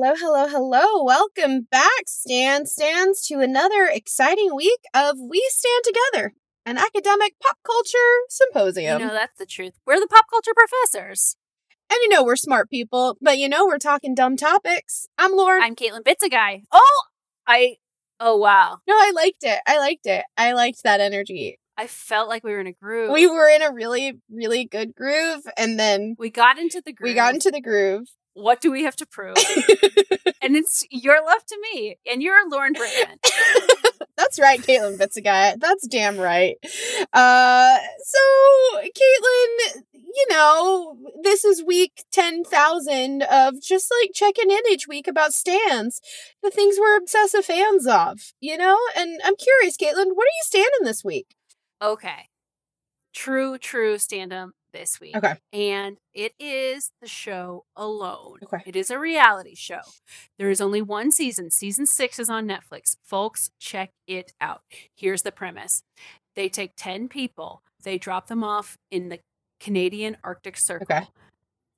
Hello, hello, hello. Welcome back, Stan Stans, to another exciting week of We Stand Together, an academic pop culture symposium. You know, that's the truth. We're the pop culture professors. and you know we're smart people, but you know we're talking dumb topics. I'm Laura. I'm Caitlin Bitzegaio. Oh, I. Oh wow, no, I liked it. I liked it. I liked that energy. I felt like we were in a groove. We were in a really, really good groove, and then we got into the groove. we got into the groove. What do we have to prove? and it's your love to me, and you're Lauren Brickman. That's right, Caitlin Bitzegaio. That's damn right. Uh, so, Caitlin, you know, this is week 10,000 of just like checking in each week about stands, the things we're obsessive fans of, you know? And I'm curious, Caitlin, what are you standing this week? Okay, true, true stand-up this week. Okay. and it is the show Alone. Okay. it is a reality show. There is only one season. Season six is on Netflix. Folks, check it out. Here's the premise: they take ten people, they drop them off in the Canadian Arctic Circle. Okay.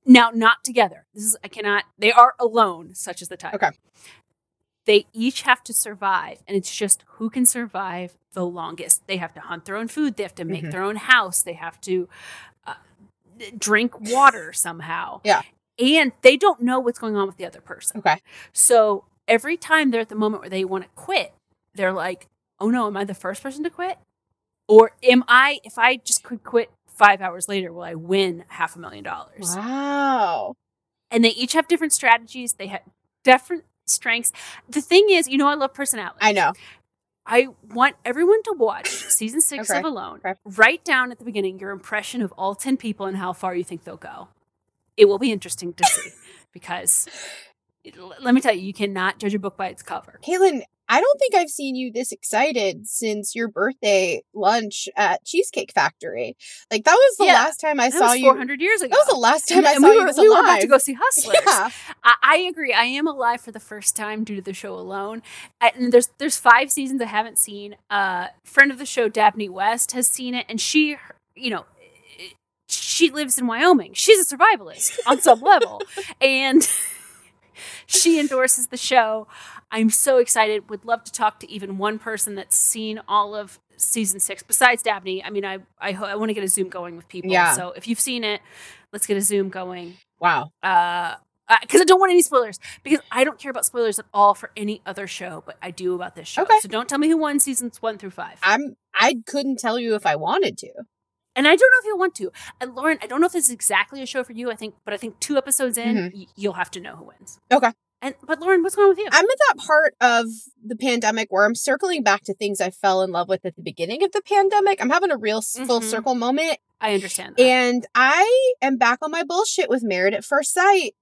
Now, not together. This is I cannot. They are alone, such is the title. Okay. They each have to survive, and it's just who can survive the longest. They have to hunt their own food. They have to make Mhm. their own house. They have to drink water somehow. Yeah. And they don't know what's going on with the other person. Okay. So every time they're at the moment where they want to quit, they're like, oh no, am I the first person to quit? Or am I, if I just could quit five hours later, will I win half a million dollars? Wow. And they each have different strategies. They have different strengths. The thing is, you know, I love personality. I know. I want everyone to watch season six Okay. of Alone. Okay. Write down at the beginning your impression of all 10 people and how far you think they'll go. It will be interesting to see because it- let me tell you, you cannot judge a book by its cover. Caitlin, I don't think I've seen you this excited since your birthday lunch at Cheesecake Factory. Like, that was the Yeah. last time I That saw was you. 400 years ago. That was the last time And- I and saw we you were, was we were about alive. to go see Hustlers. Yeah. I, I agree. I am alive for the first time due to the show alone. I, and there's there's five seasons I haven't seen. Uh, friend of the show, Daphne West, has seen it, and she, you know, she lives in Wyoming. She's a survivalist on some level. And she endorses the show. I'm so excited. Would love to talk to even one person that's seen all of season six besides Dabney. I mean, I I, ho- I want to get a Zoom going with people. Yeah. So if you've seen it, let's get a Zoom going. Wow. Uh, because I don't want any spoilers. Because I don't care about spoilers at all for any other show, but I do about this show. Okay. So don't tell me who won seasons one through five. I'm I couldn't tell you if I wanted to. and I don't know if you'll want to. And Lauren, I don't know if this is exactly a show for you. I think, but I think two episodes in, y- you'll have to know who wins. Mm-hmm. Okay. And but Lauren, what's going on with you? I'm at that part of the pandemic where I'm circling back to things I fell in love with at the beginning of the pandemic. I'm having a real s full mm-hmm. circle moment. I understand. That. And I am back on my bullshit with Married at First Sight.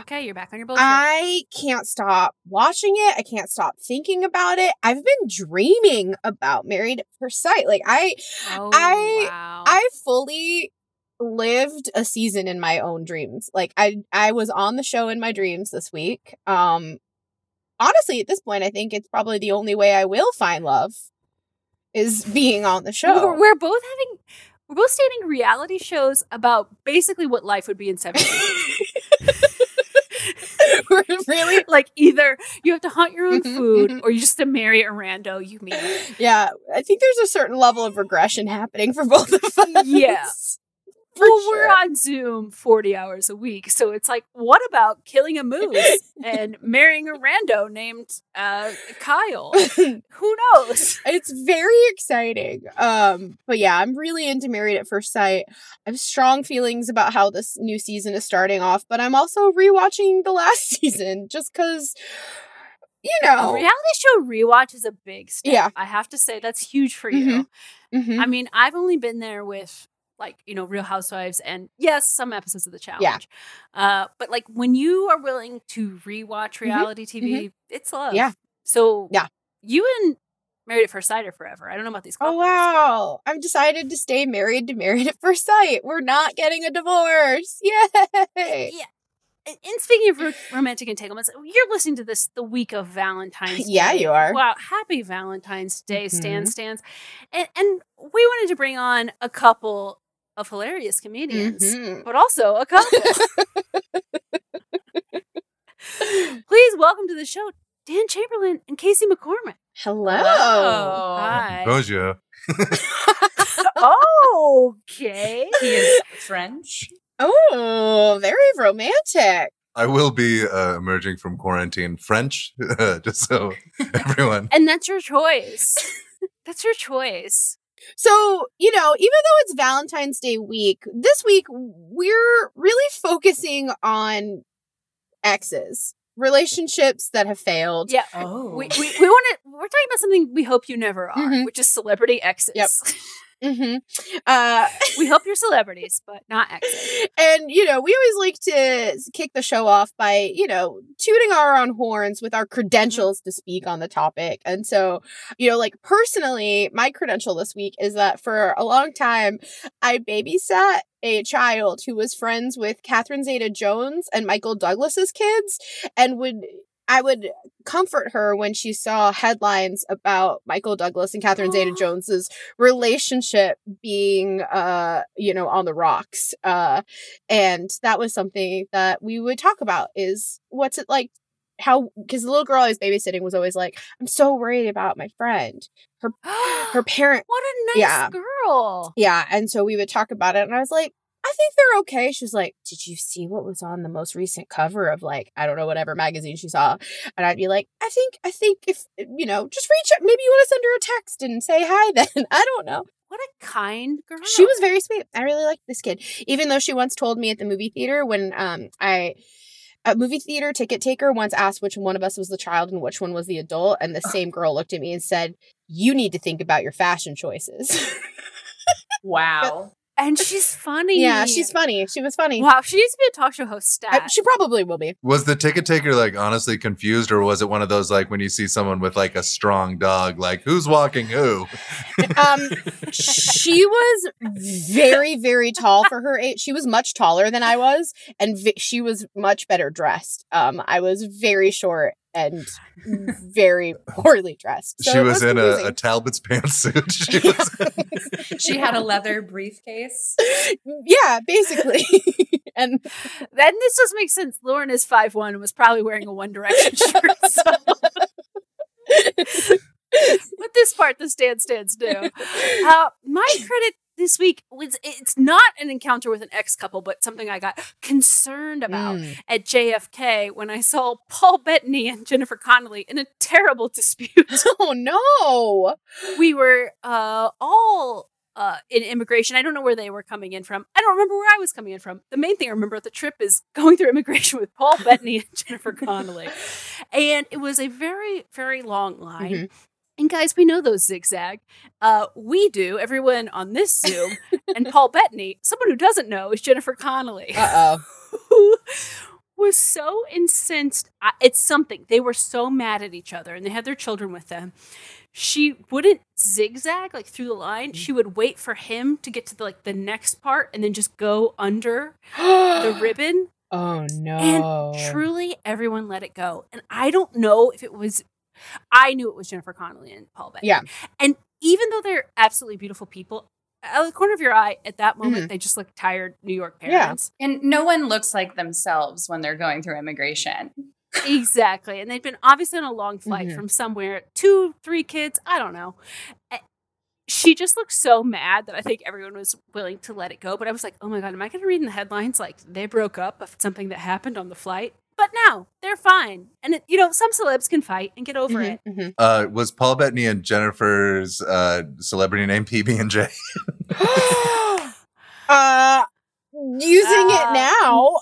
okay, you're back on your bullshit. I can't stop watching it. I can't stop thinking about it. I've been dreaming about Married at First Sight. Like I oh, I- wow. I fully lived a season in my own dreams. Like I I was on the show in my dreams this week. Um honestly at this point I think it's probably the only way I will find love is being on the show. We're, we're both having. We're both stating reality shows about basically what life would be in seven days. We're really like either you have to hunt your own Mhm, food mhm. or you just to marry a rando you meet. Yeah, I think there's a certain level of regression happening for both of us. Yeah. Well, sure. we're on Zoom 40 hours a week. So it's like, what about killing a moose and marrying a rando named uh, Kyle? Who knows? It's very exciting. Um, but yeah, I'm really into Married at First Sight. I have strong feelings about how this new season is starting off, but I'm also rewatching the last season just because, you A know. reality show rewatch is a big step. Yeah. I have to say, that's huge for you. Mhm. I mean, I've only been there with like, you know, Real Housewives and yes, some episodes of The Challenge. Uh, but like when you are willing to rewatch reality TV, it's love. Mm-hmm. Yeah. So Yeah. you and Married at First Sight are forever. I don't know about these Oh couples. but- wow! I've decided to stay married to Married at First Sight. We're not getting a divorce. Yay! Yeah. And speaking of ro- romantic entanglements, you're listening to this the week of Valentine's Day. Yeah, Day. you are. Wow, happy Valentine's Day, Stan Mhm. Stans. And, and we wanted to bring on a couple of hilarious comedians, Mhm. but also a couple. Please welcome to the show Dan Chamberlain and Casey McCormick. Hello. Hi. Bonjour. okay. He is French. Oh, very romantic. I will be uh, emerging from quarantine French, just so everyone. And that's your choice. That's your choice. So, you know, even though it's Valentine's Day week, this week we're really focusing on exes, relationships that have failed. Yeah. Oh. We, we, we want to, we're talking about something we hope you never are, Mhm. which is celebrity exes. Yep. hmm Uh, we hope you're celebrities, but not exes. and, you know, we always like to kick the show off by, you know, tooting our own horns with our credentials to speak on the topic. And so, you know, like personally, my credential this week is that for a long time, I babysat a child who was friends with Catherine Zeta Jones and Michael Douglas's kids and would. I would comfort her when she saw headlines about Michael Douglas and Catherine Zeta Jones's relationship being uh you know on the rocks uh and that was something that we would talk about is what's it like how because the little girl I was babysitting was always like I'm so worried about my friend her her parent What a nice Yeah. girl. yeah and so we would talk about it and I was like I think they're okay. She was like, Did you see what was on the most recent cover of like, I don't know, whatever magazine she saw? And I'd be like, I think, I think if, you know, just reach out. Maybe you want to send her a text and say hi then. I don't know. What a kind girl. She was very sweet. I really liked this kid. Even though she once told me at the movie theater when um I a movie theater ticket taker once asked which one of us was the child and which one was the adult, and the same girl looked at me and said, You need to think about your fashion choices. Wow. And she's funny. yeah, she's funny. She was funny. Wow, she needs to be a talk show host stat. I- she probably will be. Was the ticket taker like honestly confused, or was it one of those like when you see someone with like a strong dog, like who's walking who? Um, she was very, very tall for her age. She was much taller than I was, and v- she was much better dressed. Um, I was very short and very poorly dressed. So she it was, in a, a Talbot's pantsuit. She was She had a leather briefcase. yeah, basically. and Then this does make sense. Lauren is five one and was probably wearing a One Direction shirt. So. but this part, the stand stands do. Uh, my credit this week was it's not an encounter with an ex couple, but something I got concerned about Mm. at JFK when I saw Paul Bettany and Jennifer Connelly in a terrible dispute. oh no. we were uh, all uh, in immigration. I don't know where they were coming in from. I don't remember where I was coming in from. The main thing I remember at the trip is going through immigration with Paul Bettany and Jennifer Connelly. And it was a very, very long line. Mhm. And guys, we know those zigzag. Uh, we do, everyone on this Zoom. and Paul Bettany, someone who doesn't know, is Jennifer Connelly Uh oh. who was so incensed. It's something. They were so mad at each other and they had their children with them. She wouldn't zigzag like through the line. She would wait for him to get to the, like the next part and then just go under the ribbon. Oh no. And truly everyone let it go. And I don't know if it was I knew it was Jennifer Connelly and Paul Bettany. Yeah. And even though they're absolutely beautiful people, out of the corner of your eye, at that moment, Mhm. they just look tired New York parents. Yeah. And no one looks like themselves when they're going through immigration. exactly. And they've been obviously on a long flight Mhm. from somewhere, two, three kids, I don't know. Eh, She just looked so mad that I think everyone was willing to let it go. But I was like, oh my God, am I going to read in the headlines like they broke up of something that happened on the flight? But now they're fine. And, it, you know, some celebs can fight and get over it. Mhm, mhm. uh, was Paul Bettany and Jennifer's uh, celebrity name PB and J. uh using Uh, it now.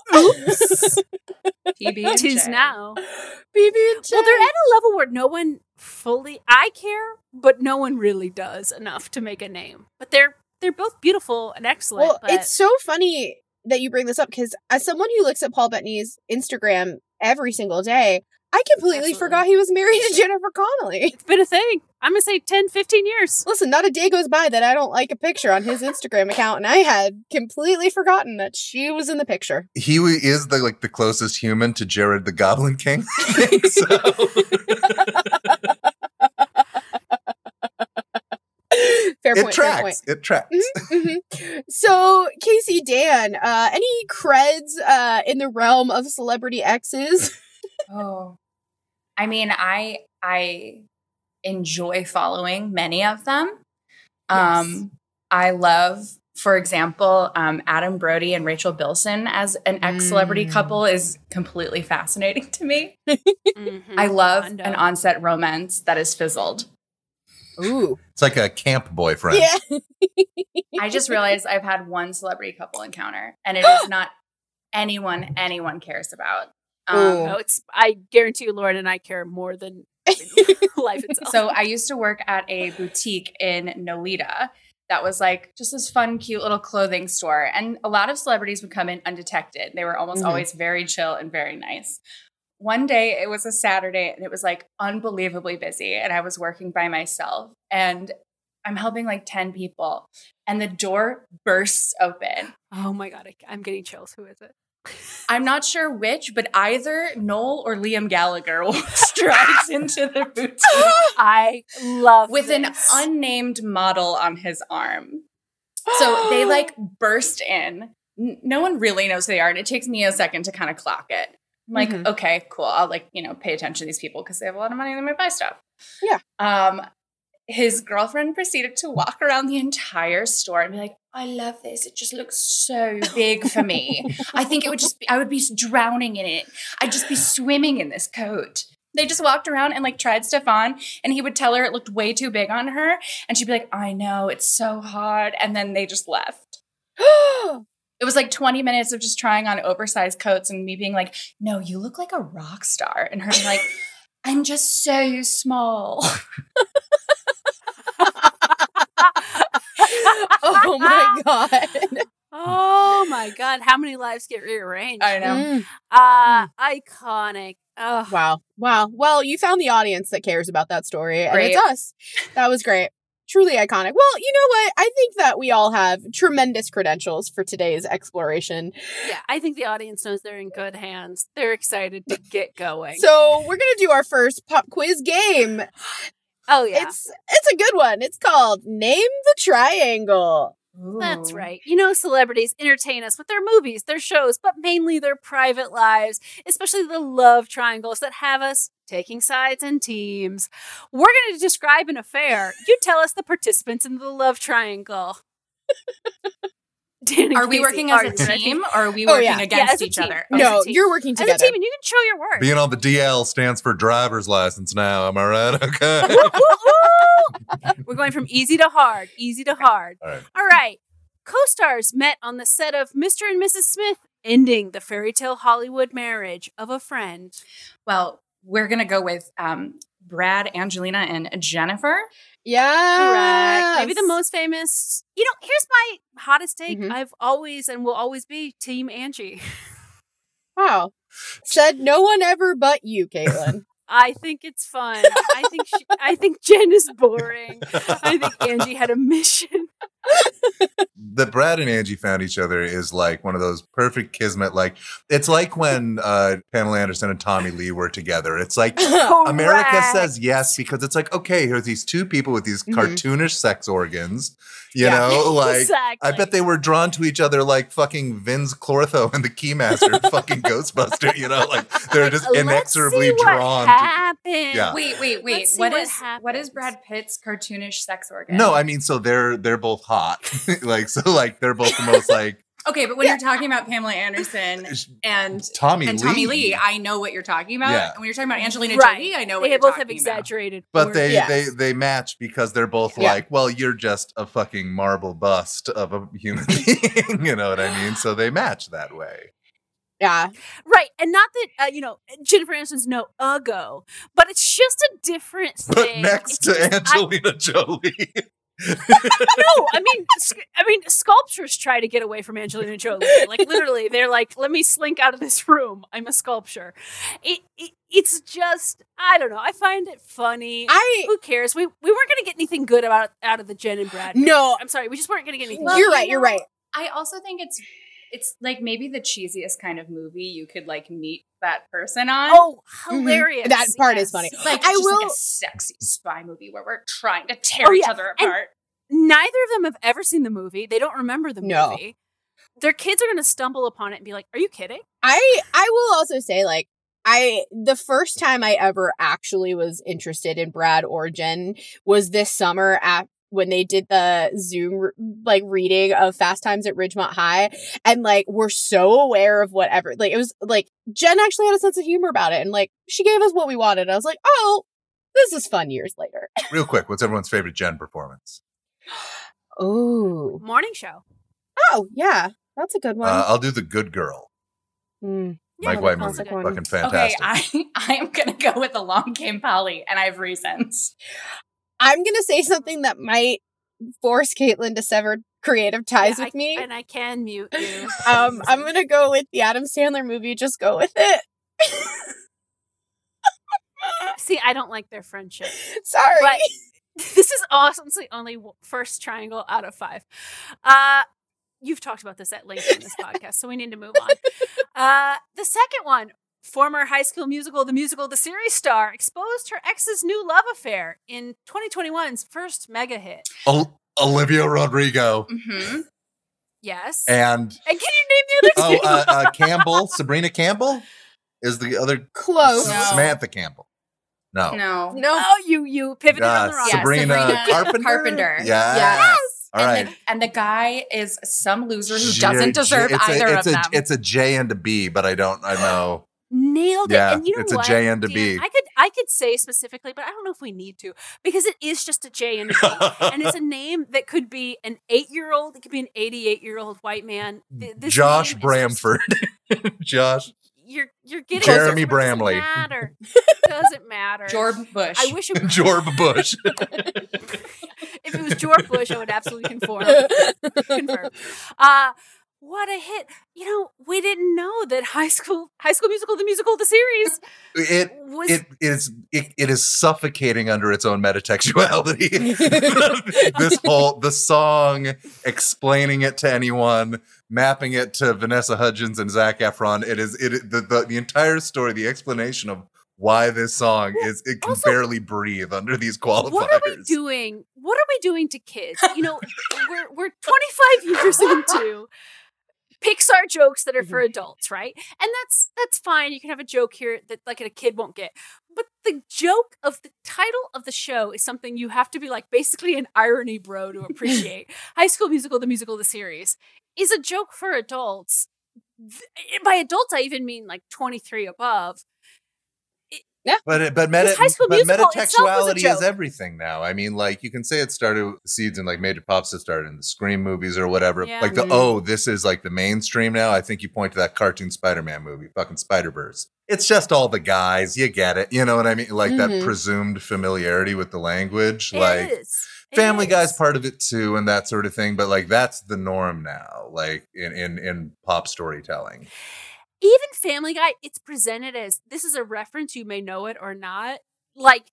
PB and Tis J. now. BB and J. Well, they're at a level where no one fully, I care, but no one really does enough to make a name. But they're they're both beautiful and excellent. Well, but it's so funny that you bring this up because as someone who looks at Paul Bettany's Instagram every single day, I completely Absolutely. forgot he was married to Jennifer Connelly. it's been a thing. I'm gonna say 10, 15 years. Listen, not a day goes by that I don't like a picture on his Instagram account, and I had completely forgotten that she was in the picture. He is the like the closest human to Jareth the Goblin King. So. Fair it point. Fair point. tracks. It tracks. Mhm. So, Casey Dan, uh, any creds uh, in the realm of celebrity exes? Oh. I mean, I I enjoy following many of them. Um I love for example, um, Adam Brody and Rachel Bilson as an ex celebrity Mm. couple is completely fascinating to me. Mhm. I love Hundo. an onset romance that is fizzled. Ooh, It's like a camp boyfriend. yeah. I just realized I've had one celebrity couple encounter, and it is not anyone anyone cares about. Um, Ooh. No, it's. I guarantee you, Lauren and I care more than life itself. so I used to work at a boutique in Nolita that was like just this fun, cute little clothing store. And a lot of celebrities would come in undetected. They were almost Mhm. always very chill and very nice. One day it was a Saturday and it was like unbelievably busy. And I was working by myself and I'm helping like 10 people. And the door bursts open. oh my god, I'm getting chills. Who is it? I'm not sure which, but either Noel or Liam Gallagher strides into the boutique. I love with an unnamed model on his arm. So they like burst in. No one really knows who they are, and it takes me a second to kind of clock it. I'm like, Mhm. okay, cool. I'll like, you know, pay attention to these people because they have a lot of money and they might buy stuff. Yeah. Um, his girlfriend proceeded to walk around the entire store and be like, I love this. It just looks so big for me. I think it would just be, I would be drowning in it. I'd just be swimming in this coat. They just walked around and like tried stuff on, and he would tell her it looked way too big on her. And she'd be like, I know, it's so hard. And then they just left. It was like 20 minutes of just trying on oversized coats and me being like, no, you look like a rock star. And her being like, I'm just so small. oh my god. Oh my god, how many lives get rearranged? I know. Mm. Uh iconic. Oh, Wow. Wow. Well, you found the audience that cares about that story, and it's us. That was great. Truly iconic. Well, you know what? I think that we all have tremendous credentials for today's exploration. Yeah, I think the audience knows they're in good hands. They're excited to get going. So we're gonna do our first pop quiz game. oh yeah, It's it's a good one. It's called Name the Triangle. That's right. You know, celebrities entertain us with their movies, their shows, but mainly their private lives, especially the love triangles that have us taking sides and teams. We're going to describe an affair. You tell us the participants in the love triangle. Dan Are we Casey working as a ready. team or are we Oh, working yeah. Yeah, against as a each team. other? No, you're working As a team, and you can show your work. Being on the DL stands for driver's license now. Am I right? Okay. We're going from easy to hard, easy to hard. All right. All right. Co stars met on the set of Mr. and Mrs. Smith, ending the fairy tale Hollywood marriage of a friend. Well, we're gonna go with um, Brad, Angelina, and Jennifer. Yeah. Correct. Maybe the most famous. You know, here's my hottest take. Mhm. I've always and will always be Team Angie. Wow. Said no one ever but you, Caitlin. I think it's fun. I think she, I think Jen is boring. I think Angie had a mission. That Brad and Angie found each other is like one of those perfect kismet. Like it's like when uh, Pamela Anderson and Tommy Lee were together. It's like America says yes because it's like okay, here's these two people with these Mhm. cartoonish sex organs. You Yeah. know, like exactly. I bet they were drawn to each other like fucking Vinz Clortho and the Keymaster, fucking Ghostbuster. You know, like they're just Let's inexorably see what drawn. to happened. Yeah. Wait, wait, wait. Let's see What what is what is. Brad Pitt's cartoonish sex organ? No, I mean, so they're they're both hot. like so, like they're both the most like okay, but when you're talking about Pamela Anderson and Tommy and Lee. Tommy Lee, I know what you're talking about. Yeah. And when you're talking about Angelina Right. Jolie, I know what They you're both have talking about. exaggerated. But they Yes. they they match because they're both Yeah. like, well, you're just a fucking marble bust of a human being. you know what I mean? So they match that way. yeah. Right, and not that uh, you know Jennifer Aniston's no uggo, but it's just a different thing. But thing. next It's to just- I- Angelina Jolie. No, I mean, sc- I mean, sculptures try to get away from Angelina Jolie. Like literally, they're like, "Let me slink out of this room. I'm a sculpture." It, it it's just, I don't know. I find it funny. I Who cares? We we weren't gonna get anything good about out of the Jen and Brad. no. I'm sorry, we just weren't gonna get anything. Well, you're you right. You're right. I also think it's it's like maybe the cheesiest kind of movie you could like meet that person on. Oh, Mhm. hilarious! That part is funny. like I will- like a sexy spy movie where we're trying to tear Oh, each yeah. other And- apart. Neither of them have ever seen the movie. They don't remember the No. movie. Their kids are gonna stumble upon it and be like, "Are you kidding?" I I will also say like I the first time I ever actually was interested in Brad or Jen was this summer at when they did the Zoom like reading of Fast Times at Ridgemont High and like we're so aware of whatever like it was like Jen actually had a sense of humor about it and like she gave us what we wanted. I was like, "Oh, this is fun years later." Real quick, what's everyone's favorite Jen performance? Oh. Morning show. Oh, yeah. That's a good one. Uh, I'll do the Good Girl. Mm. Mike Yeah, White movie, a good one. fucking Okay, fantastic. I I am gonna go with the Along Came Polly, and I have reasons. I'm gonna say something that might force Caitlin to sever creative ties Yeah, with I- me. and I can mute you. um, I'm gonna go with the Adam Sandler movie. Just go with it. See, I don't like their friendship. Sorry. But this is awesome. It's the only first triangle out of five. Uh, you've talked about this at length in this podcast, so we need to move on. Uh, the second one, former High School Musical, the musical, the series star, exposed her ex's new love affair in 2021's first mega hit. Ol- Olivia Rodrigo Mm-hmm. Yes. and And can you name the oh other two? uh, uh, Campbell, Sabrina Campbell is the other Close. No. Samantha Campbell. No, No. No. oh, you you pivoted on Uh, the wrong. Yes, Sabrina, Sabrina Carpenter. Carpenter. Yeah. Yes. All and, right. the, and the guy is some loser who J- doesn't J- deserve it's a- either it's of a, them. It's a J and a B, but I don't. I know. Nailed it. Yeah, and you know it's a what, J and a Dan? B. I could I could say specifically, but I don't know if we need to because it is just a J and a B. and it's a name that could be an eight year old, it could be an 88 year old white man. This Josh name is just- Bramford. Josh. you're you're getting Jeremy it doesn't Bramley. Matter. Doesn't matter. Jordan Bush. I wish it was, Jorb Bush. if it was George Bush, I would absolutely conform. Confirm. Uh, what a hit. You know, we didn't know that High School High School Musical the musical the series It was it is it, it is suffocating under its own metatextuality. this whole the song explaining it to anyone, mapping it to Vanessa Hudgens and Zac Efron. It is it the the, the entire story, the explanation of why this song is it can also- barely breathe under these qualifiers. what are we doing? What are we doing to kids? You know, we're we're 25 years into Pixar jokes that are for mm-hmm. adults, right? And that's that's fine. You can have a joke here that like a kid won't get. But the joke of the title of the show is something you have to be like basically an irony bro to appreciate. High School Musical, the musical, the series is a joke for adults. By adults, I even mean like 23 above. But but meta, Because High School but Musical itself was a metatextuality is everything now. I mean, like you can say it started with seeds and like major pops that started in the Scream movies or whatever. Yeah. Like the Mhm. oh, this is like the mainstream now. I think you point to that cartoon Spider-Man movie, fucking Spider Verse. It's just all the guys. You get it. You know what I mean? Like that Mhm. presumed familiarity with the language. It like is. Family Guy's part of it too, and that sort of thing. But like that's the norm now. Like in in in pop storytelling. Even Family Guy, it's presented as this is a reference. You may know it or not. Like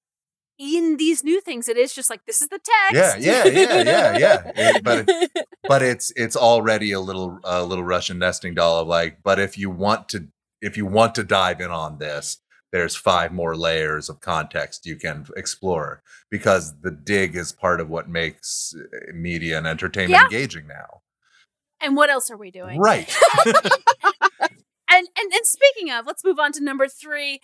in these new things, it is just like this is the Yeah, text. yeah, yeah, yeah, yeah. It- but it- but it's it's already a little a little Russian nesting doll of like. But if you want to if you want to dive in on this, there's five more layers of context you can explore because the dig is part of what makes uh, media and entertainment Yeah. engaging now. And what else are we doing? Right. And and and speaking of, let's move on to number three.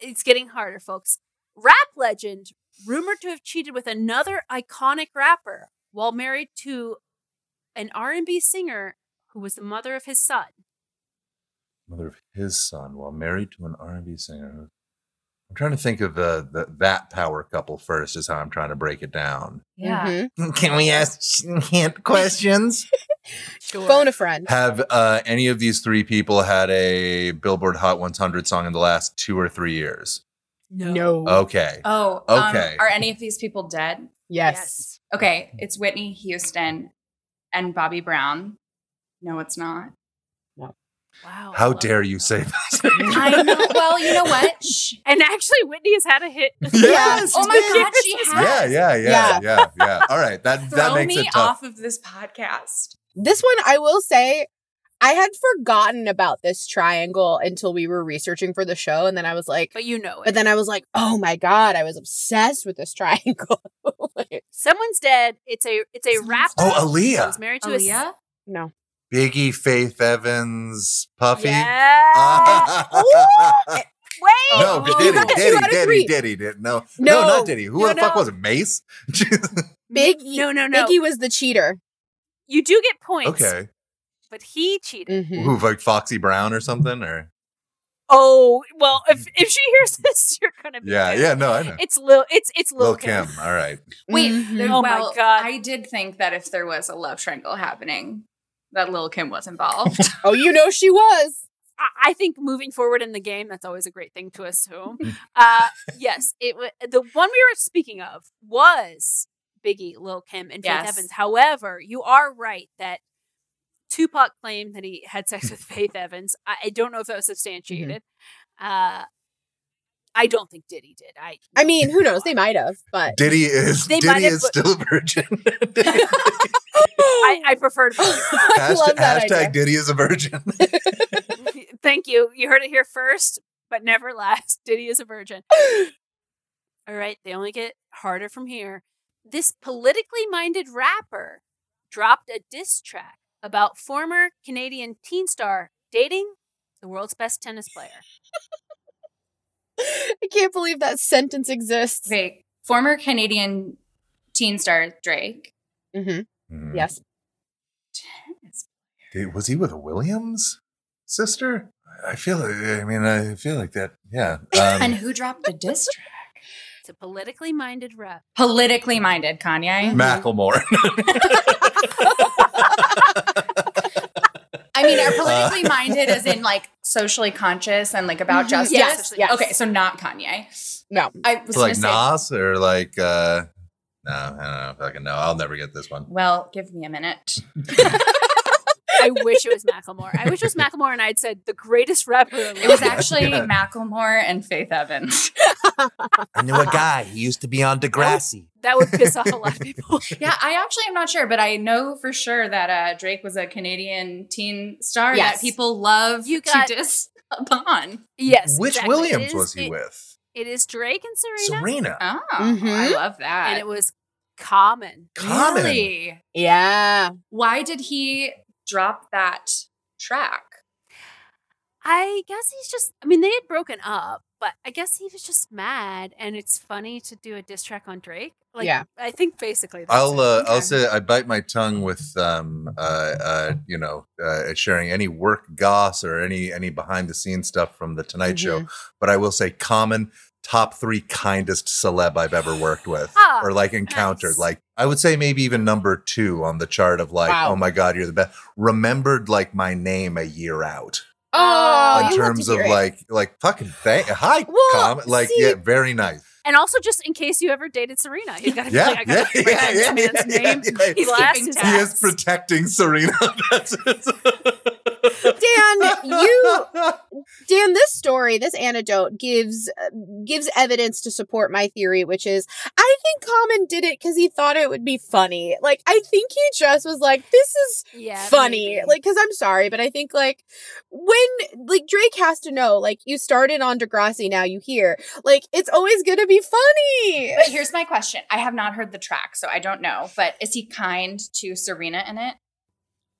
It's getting harder, folks. Rap legend rumored to have cheated with another iconic rapper while married to an R&B singer who was the mother of his son. Mother of his son, while married to an R&B singer. I'm trying to think of the, the that power couple first. Is how I'm trying to break it down. Yeah. Mhm. Can we ask hint questions? Sure. Phone a friend. Have uh, any of these three people had a Billboard Hot 100 song in the last two or three years? No. Okay. Oh, um, Okay. are any of these people dead? Yes. Okay, it's Whitney Houston and Bobby Brown. No, it's not. Wow. How dare that. you say that? I know. Well, you know what? Shh. And actually, Whitney has had a hit. Yes, Oh my did. God, she Yeah, has. yeah, yeah, yeah, yeah. All right, that that makes me it tough. off of this podcast. This one, I will say, I had forgotten about this triangle until we were researching for the show. And then I was like, But you know it. but then I was like, oh my God, I was obsessed with this triangle. Someone's dead. It's a it's a Someone's rapper. Oh, who Aaliyah, was married to a Aaliyah? no. Biggie, Faith Evans, Puffy. Yeah. Wait. no, You Diddy, got two Diddy, out of Diddy, three. Diddy, Diddy. No, no, No. not Diddy. Who No, the fuck no. was it? Mace. Big No, no, no. Biggie was the cheater. You do get points. okay, But he cheated. Mhm. who like Foxy Brown or something? Or Oh well, if if she hears this, you're gonna be yeah, pissed. yeah. No, I know. It's Lil. It's it's Lil, Lil Kim. All right. Wait, Mhm. there- Oh my God. I did think that if there was a love triangle happening, that Lil Kim was involved. Oh, you know she was. I, I think moving forward in the game, that's always a great thing to assume. uh, yes, it wa- the one we were speaking of was Biggie, Lil Kim, and Faith Yes. Evans. However, you are right that Tupac claimed that he had sex with Faith Evans. I, I don't know if that was substantiated. Uh, I don't think Diddy did. I I mean, who knows? They might have, but Diddy is They Diddy is put- still a virgin. I, I prefer to. I hashtag, love that hashtag idea. Diddy is a virgin. Thank you. You heard it here first, but never last. Diddy is a virgin. All right, they only get harder from here. This politically minded rapper dropped a diss track about former Canadian teen star dating the world's best tennis player. I can't believe that sentence exists. okay, former Canadian teen star Drake. hmm Hmm. Yes. Tennis. Did- was he with a Williams sister? I feel. like- I mean, I feel like that. Yeah. and Um, who dropped the diss track? It's a politically minded rap. Politically minded Kanye. Macklemore. I mean, are politically minded as in like socially conscious and like about Mhm. justice? Yes, yes. Okay, so not Kanye. No. I was So like gonna say, Nas or like. uh No, I don't know if I can know. I'll never get this one. well, give me a minute. I wish it was Macklemore. I wish it was Macklemore, and I'd said the greatest rapper. It was actually Yeah. Macklemore and Faith Evans. I knew a guy. He used to be on Degrassi. that would piss off a lot of people. Yeah, I actually am not sure, but I know for sure that uh, Drake was a Canadian teen star Yes. that people love You got- to diss upon. Yes. Which exactly. Williams is- was he it- with? It is Drake and Serena, Serena. Oh, Mhm. I love that. and it was Common. Common. Really? Yeah. Why did he drop that track? I guess he's just. I mean, they had broken up, but I guess he was just mad, and it's funny to do a diss track on Drake. Like, Yeah. I think basically. That's I'll, uh, okay. I'll say I bite my tongue with um uh uh you know uh, sharing any work goss or any any behind the scenes stuff from the Tonight Show, but I will say Common top three kindest celeb I've ever worked with Ah, or like encountered. nice. Like I would say maybe even number two on the chart of like Wow. oh my god you're the best. Remembered like my name a year out Oh, in terms of hear it. like like fucking thank hi Well, Common like see- yeah very nice. And also, just in case you ever dated Serena, he's got to be like, I got to yeah, write yeah, down this yeah, man's yeah, name. yeah. He's Keeping keeping tabs. He is protecting Serena. That's it. Dan, you Dan, this story, this anecdote gives uh, gives evidence to support my theory, which is I think Common did it because he thought it would be funny. Like I think he just was like, "This is Yeah, funny." maybe. Like, because I'm sorry, but I think like when like Drake has to know, like you started on Degrassi, now you hear, like it's always gonna be funny. But here's my question. I have not heard the track, so I don't know. But is he kind to Serena in it?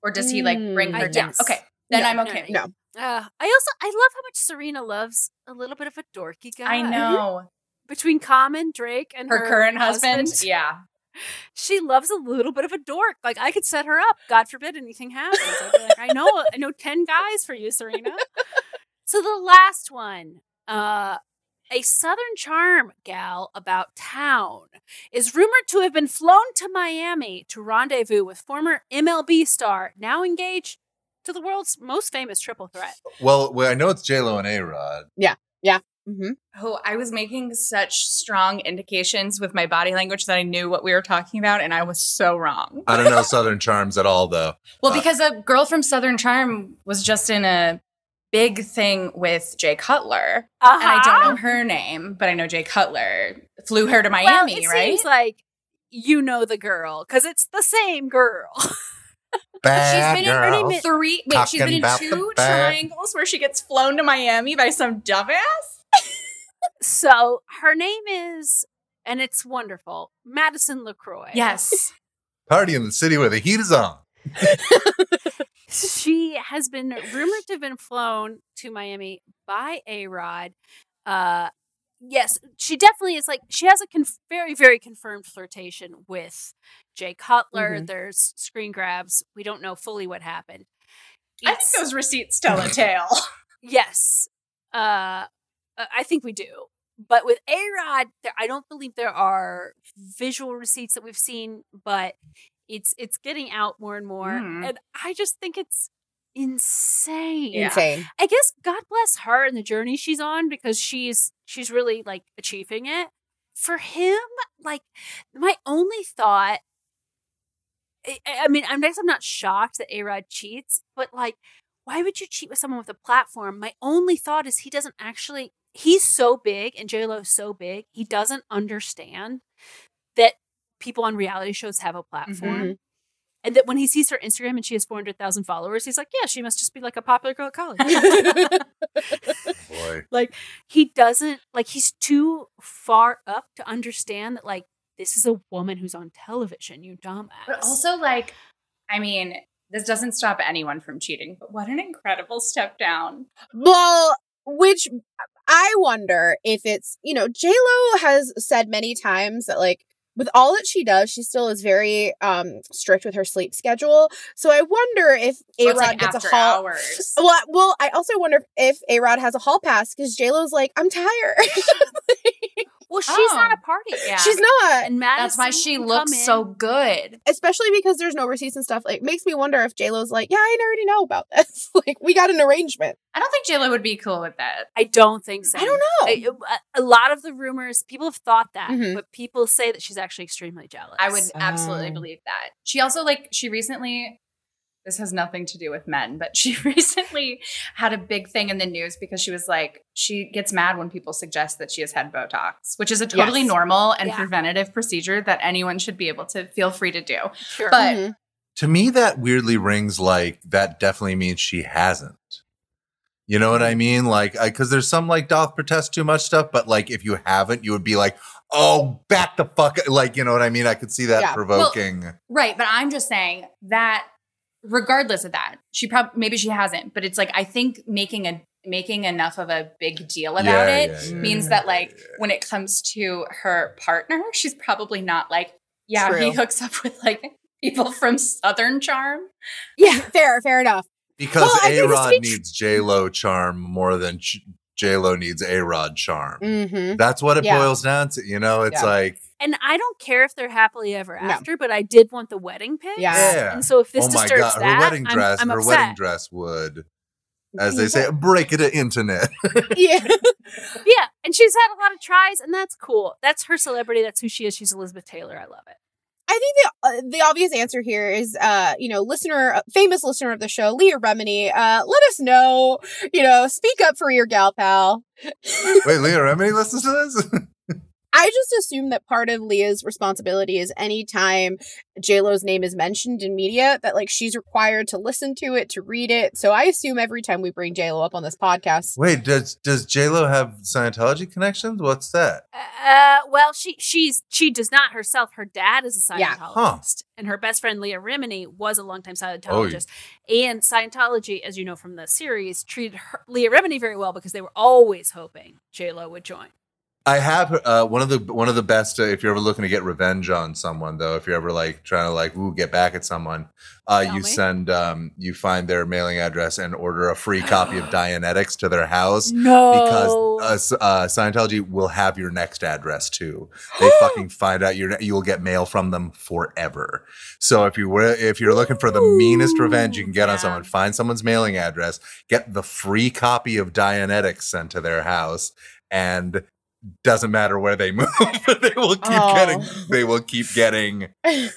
Or does he like bring Mm, her I down? guess. Okay. Then No, I'm okay. no. Uh, I also I love how much Serena loves a little bit of a dorky guy. I know. Between Common, Drake, and Her, her, current husband. Yeah. she loves a little bit of a dork. Like I could set her up. God forbid anything happens. I'd be like, I know, I know ten guys for you, Serena. so the last one, uh, a Southern Charm gal about town is rumored to have been flown to Miami to rendezvous with former MLB star, now engaged to the world's most famous triple threat. well, well, I know it's J Lo and A Rod. Yeah. Yeah. hmm Oh, I was making such strong indications with my body language that I knew what we were talking about, and I was so wrong. I don't know Southern Charms at all, though. Well, Uh, because a girl from Southern Charm was just in a big thing with Jay Cutler, and I don't know her name, but I know Jay Cutler flew her to Well, Miami, it right? seems like you know the girl because it's the same girl. Bad She's been in her girl. name three. Wait, she's been in two triangles where she gets flown to Miami by some dumbass. So her name is, and it's wonderful, Madison LeCroy. Yes, Party in the city where the heat is on. She has been rumored to have been flown to Miami by A Rod. Uh, yes, she definitely is like, she has a conf- very, very confirmed flirtation with Jay Cutler. Mhm. There's screen grabs. We don't know fully what happened. I think those receipts tell a tale. Yes. Uh, uh, I think we do. But with A Rod, I don't believe there are visual receipts that we've seen, but it's it's getting out more and more. Mm. And I just think it's insane. Yeah. Insane. I guess God bless her and the journey she's on because she's she's really like achieving it. For him, like my only thought I, mean, I guess I'm not shocked that A Rod cheats, but like, why would you cheat with someone with a platform? My only thought is he doesn't actually he's so big and J Lo is so big, he doesn't understand that people on reality shows have a platform. Mhm. And that when he sees her Instagram and she has 400,000 followers, he's like, yeah, she must just be like a popular girl at college. Boy. like he doesn't like he's too far up to understand that like this is a woman who's on television you dumbass But also, like, I mean, this doesn't stop anyone from cheating, but what an incredible step down. Well, which I wonder if it's, you know, Lo has said many times that like with all that she does, she still is very um strict with her sleep schedule. So I wonder if A Well, Rod like, gets a hall. hours. Well, I- well, I also wonder if A Rod has a hall pass because J Lo's like, I'm tired. well she's Oh. not a party Yeah. She's not. and Madison That's why she looks so good. Especially because there's no receipts and stuff. Like, makes me wonder if Lo's like, yeah, I already know about this. like, we got an arrangement. I don't think JLo would be cool with that. i don't think so I don't know. I- a- a lot of the rumors people have thought that Mhm. but people say that she's actually extremely jealous I would absolutely Oh. believe that. She also like she recently this has nothing to do with men, but she recently had a big thing in the news because she was like, she gets mad when people suggest that she has had Botox, which is a totally Yes. normal and Yeah. preventative procedure that anyone should be able to feel free to do. Sure. But Mhm. To me, that weirdly rings like that definitely means she hasn't. You know what I mean? Like, because there's some like doth protest too much stuff, but like if you haven't, you would be like, oh, back the fuck, like you know what I mean? I could see that Yeah. provoking. Right, but I'm just saying that regardless of that, she probably maybe she hasn't, but it's like I think making a making enough of a big deal about Yeah, it yeah, yeah, means yeah, that like yeah. when it comes to her partner, she's probably not like, yeah, he hooks up with like people from Southern Charm. Yeah, fair, fair enough. because Well, I A think it's Rod to be tr- needs J Lo charm more than J Lo needs A Rod charm. Mm-hmm. That's what it Yeah. boils down to. You know, it's Yeah. like, and I don't care if they're happily ever No. after, but I did want the wedding pic. Yeah. yeah. And so if this oh my disturbs god, that, her wedding I'm- dress, I'm, her upset. wedding dress would, as they say, break it to internet. Yeah. Yeah, and she's had a lot of tries, and that's cool. That's her celebrity. That's who she is. She's Elizabeth Taylor. I love it. I think the uh, the obvious answer here is, uh, you know, listener, famous listener of the show, Leah Remini. Uh, let us know, you know, speak up for your gal pal. Wait, Leah Remini listens to this? I just assume that part of Leah's responsibility is anytime JLo's name is mentioned in media, that like she's required to listen to it, to read it. So I assume every time we bring JLo up on this podcast, Wait, does does J Lo have Scientology connections? What's that? Uh, well, she she's she does not herself. Her dad is a Yeah. Scientologist, and her best friend Leah Remini was a longtime Oh, Scientologist. And Scientology, as you know from the series, treated her, Leah Remini very well because they were always hoping J Lo would join. I have uh, one of the one of the best. Uh, if you're ever looking to get revenge on someone, though, if you're ever like trying to like ooh get back at someone, uh, you me. send um, you find their mailing address and order a free copy of Dianetics to their house No, because uh, Scientology will have your next address too. They fucking find out your you will get mail from them forever. So if you were if you're looking for the meanest revenge you can get on someone, find someone's mailing address, get the free copy of Dianetics sent to their house, and doesn't matter where they move, they will keep Oh. getting they will keep getting.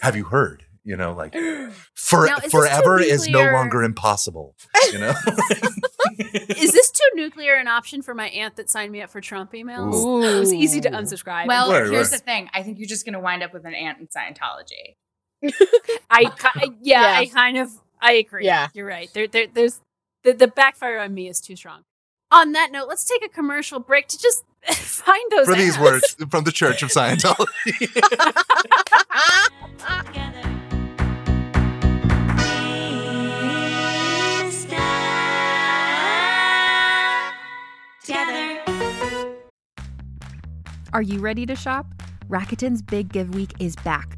Have you heard? You know, like for Now, is forever is no longer impossible. You know. is this too nuclear an option for my aunt that signed me up for Trump emails? Ooh. It was easy to unsubscribe. Well, Right, here's right. the thing. I think you're just gonna wind up with an aunt in Scientology. I ki- yeah, Yeah. I kind of I agree. Yeah. you're right. There, there there's the the backfire on me is too strong. On that note, let's take a commercial break to just find those for these ads. words from the Church of Scientology. together. We stand together. Are you ready to shop? Rakuten's Big Give Week is back.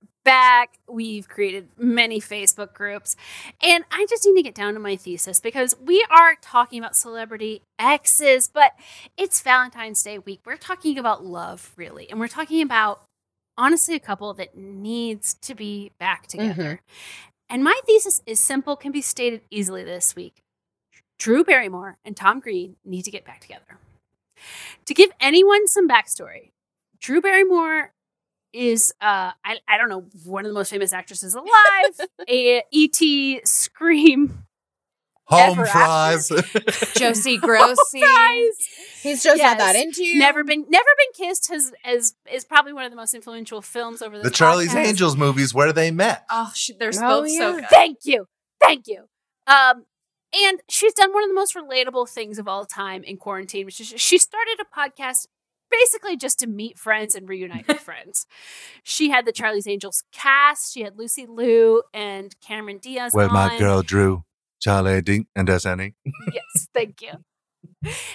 back. We've created many Facebook groups. And I just need to get down to my thesis because we are talking about celebrity exes, but it's Valentine's Day week. We're talking about love, really. And we're talking about, honestly, a couple that needs to be back mm-hmm. together. And my thesis is simple, can be stated easily this week. Drew Barrymore and Tom Green need to get back together. To give anyone some backstory, Drew Barrymore is uh I, I don't know one of the most famous actresses alive a et scream Home Ever fries. Josie Grossie. fries. He's just not that into you. never been never been kissed has is is probably one of the most influential films over the this Charlie's podcast. Angels movies where they met. Oh, sh- they're Oh, both yeah. so good. Thank you. Thank you. Um, and she's done one of the most relatable things of all time in quarantine, which is she started a podcast basically just to meet friends and reunite with friends. She had the Charlie's Angels cast. She had Lucy Liu and Cameron Diaz. Where my girl Drew, Charlie D, and Destiny. Yes, thank you.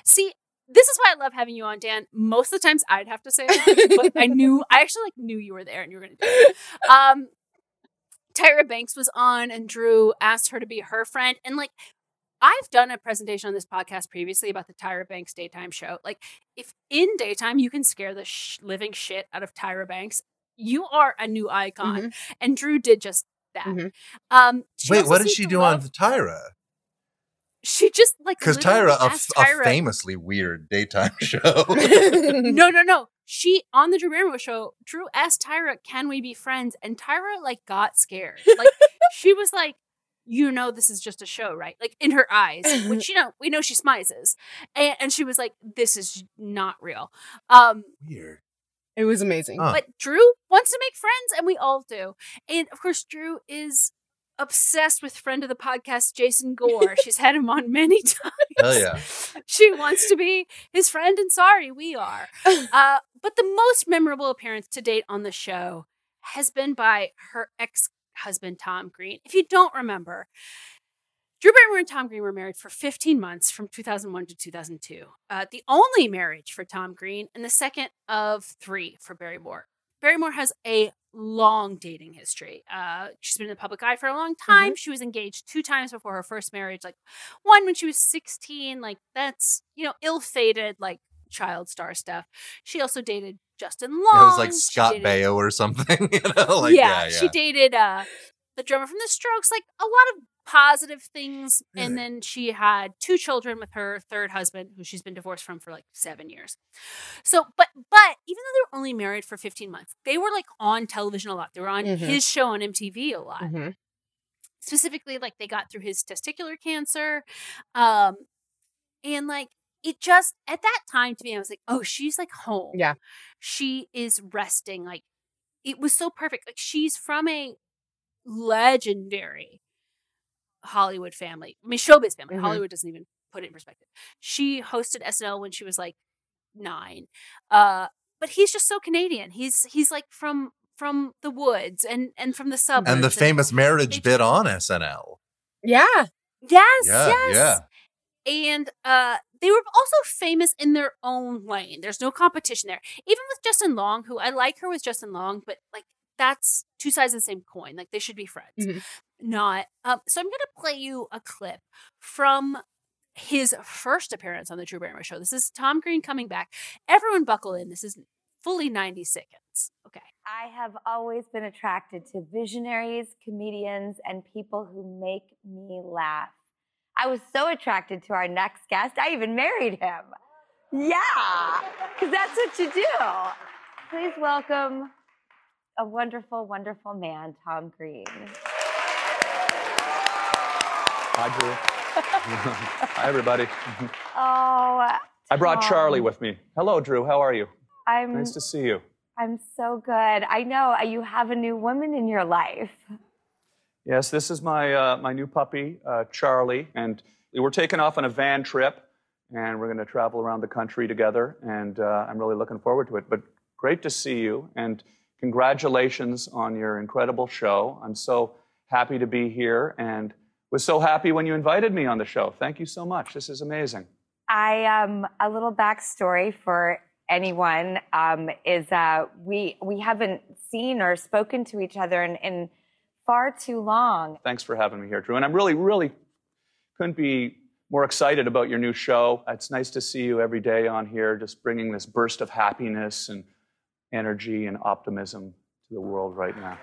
See, this is why I love having you on, Dan. Most of the times I'd have to say that, but I knew I actually like knew you were there and you were gonna do it. Um Tyra Banks was on and Drew asked her to be her friend. And like I've done a presentation on this podcast previously about the Tyra Banks daytime show. Like if in daytime you can scare the sh- living shit out of Tyra Banks, you are a new icon. And Drew did just that. Um Wait, what did she do love- on Tyra? She just like Because Tyra, a, asked a famously weird daytime show. no, no, no. She on the Drew Barrymore show, Drew asked Tyra, "Can we be friends?" And Tyra like got scared. Like she was like, "You know, this is just a show, right?" Like in her eyes, which you know we know she smizes, and, and she was like, "This is not real." Um, weird. It was amazing. but Drew wants to make friends, and we all do. And of course, Drew is obsessed with friend of the podcast, Jason Gore. She's had him on many times. Hell yeah. she wants to be his friend, and sorry, we are. Uh, but the most memorable appearance to date on the show has been by her ex husband, Tom Green. If you don't remember, Drew Barrymore and Tom Green were married for 15 months from 2001 to 2002. Uh, the only marriage for Tom Green and the second of three for Barrymore. Barrymore has a long dating history. Uh, she's been in the public eye for a long time. She was engaged two times before her first marriage. Like one when she was 16. Like that's, you know, ill fated, like child star stuff. She also dated Justin Long. it was like Scott dated- Baio or something. You know, like yeah, yeah, yeah. she dated uh the drummer from the Strokes, like a lot of positive things. And then she had two children with her third husband, who she's been divorced from for like seven years. So, but but even though they were only married for 15 months, they were like on television a lot. They were on Mhm. his show on MTV a lot. Mm-hmm. Specifically, like they got through his testicular cancer. Um, and like it just at that time to me, I was like, oh, she's like home. Yeah. She is resting. Like it was so perfect. Like she's from a legendary Hollywood family. I mean, showbiz family. Mhm. Hollywood doesn't even put it in perspective. She hosted SNL when she was like nine. Uh, but he's just so Canadian. He's he's like from from the woods and and from the suburbs. and the famous marriage bit on SNL. Yeah. Yes, Yeah, yes. yeah. And uh they were also famous in their own lane. There's no competition there. Even with Justin Long, who I like her with Justin Long, but like that's two sides of the same coin. Like they should be friends. Mhm. Not um so I'm gonna play you a clip from his first appearance on the Drew Barrymore show. This is Tom Green coming back. Everyone buckle in. This is fully 90 seconds. Okay. I have always been attracted to visionaries, comedians, and people who make me laugh. I was so attracted to our next guest, I even married him. Yeah, because that's what you do. Please welcome a wonderful, wonderful man, Tom Green. Hi, Drew. Hi, everybody. Oh, I brought Charlie with me. Hello, Drew. How are you? I'm Nice to see you. I'm so good. I know uh, you have a new woman in your life. Yes, this is my uh, my new puppy, uh, Charlie, and we're taking off on a van trip, and we're going to travel around the country together, and uh, I'm really looking forward to it. But great to see you, and congratulations on your incredible show. I'm so happy to be here, and was so happy when you invited me on the show. Thank you so much. This is amazing. I um a little backstory for anyone um, is uh, we we haven't seen or spoken to each other in, in far too long. Thanks for having me here, Drew. And I'm really, really couldn't be more excited about your new show. It's nice to see you every day on here, just bringing this burst of happiness and energy and optimism to the world right now.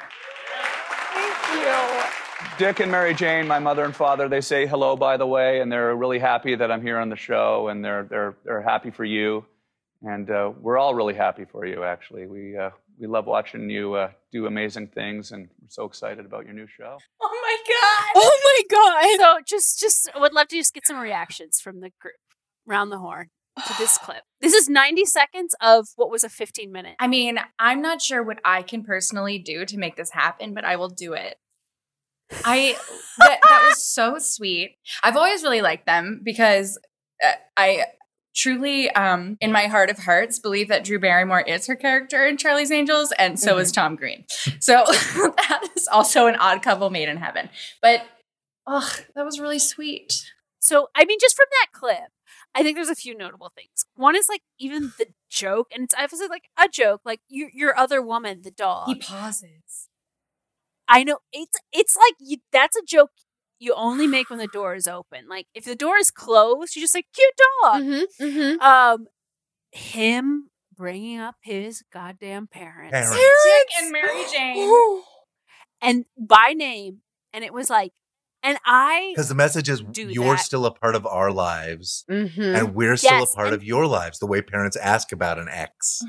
Thank you. Dick and Mary Jane, my mother and father, they say hello, by the way, and they're really happy that I'm here on the show, and they're they're they're happy for you, and uh, we're all really happy for you. Actually, we uh, we love watching you uh, do amazing things, and we're so excited about your new show. Oh my god. Oh my god. So just just would love to just get some reactions from the group round the horn to this clip. This is 90 seconds of what was a 15 minute. I mean, I'm not sure what I can personally do to make this happen, but I will do it. I that, that was so sweet. I've always really liked them because uh, I truly, um, in my heart of hearts, believe that Drew Barrymore is her character in Charlie's Angels, and so is Tom Green. So that is also an odd couple made in heaven. But oh, that was really sweet. So, I mean, just from that clip, I think there's a few notable things. One is like even the joke, and it's obviously like a joke, like your your other woman, the dog. He pauses. I know it's it's like you, that's a joke you only make when the door is open. Like if the door is closed, you just like cute dog. Mm-hmm, mm-hmm. Um, him bringing up his goddamn parents, Parents. Dick and Mary Jane. and by name, and it was like, and I Because the message is you're that. still a part of our lives, Mm-hmm. and we're still Yes, a part and- of your lives. The way parents ask about an ex.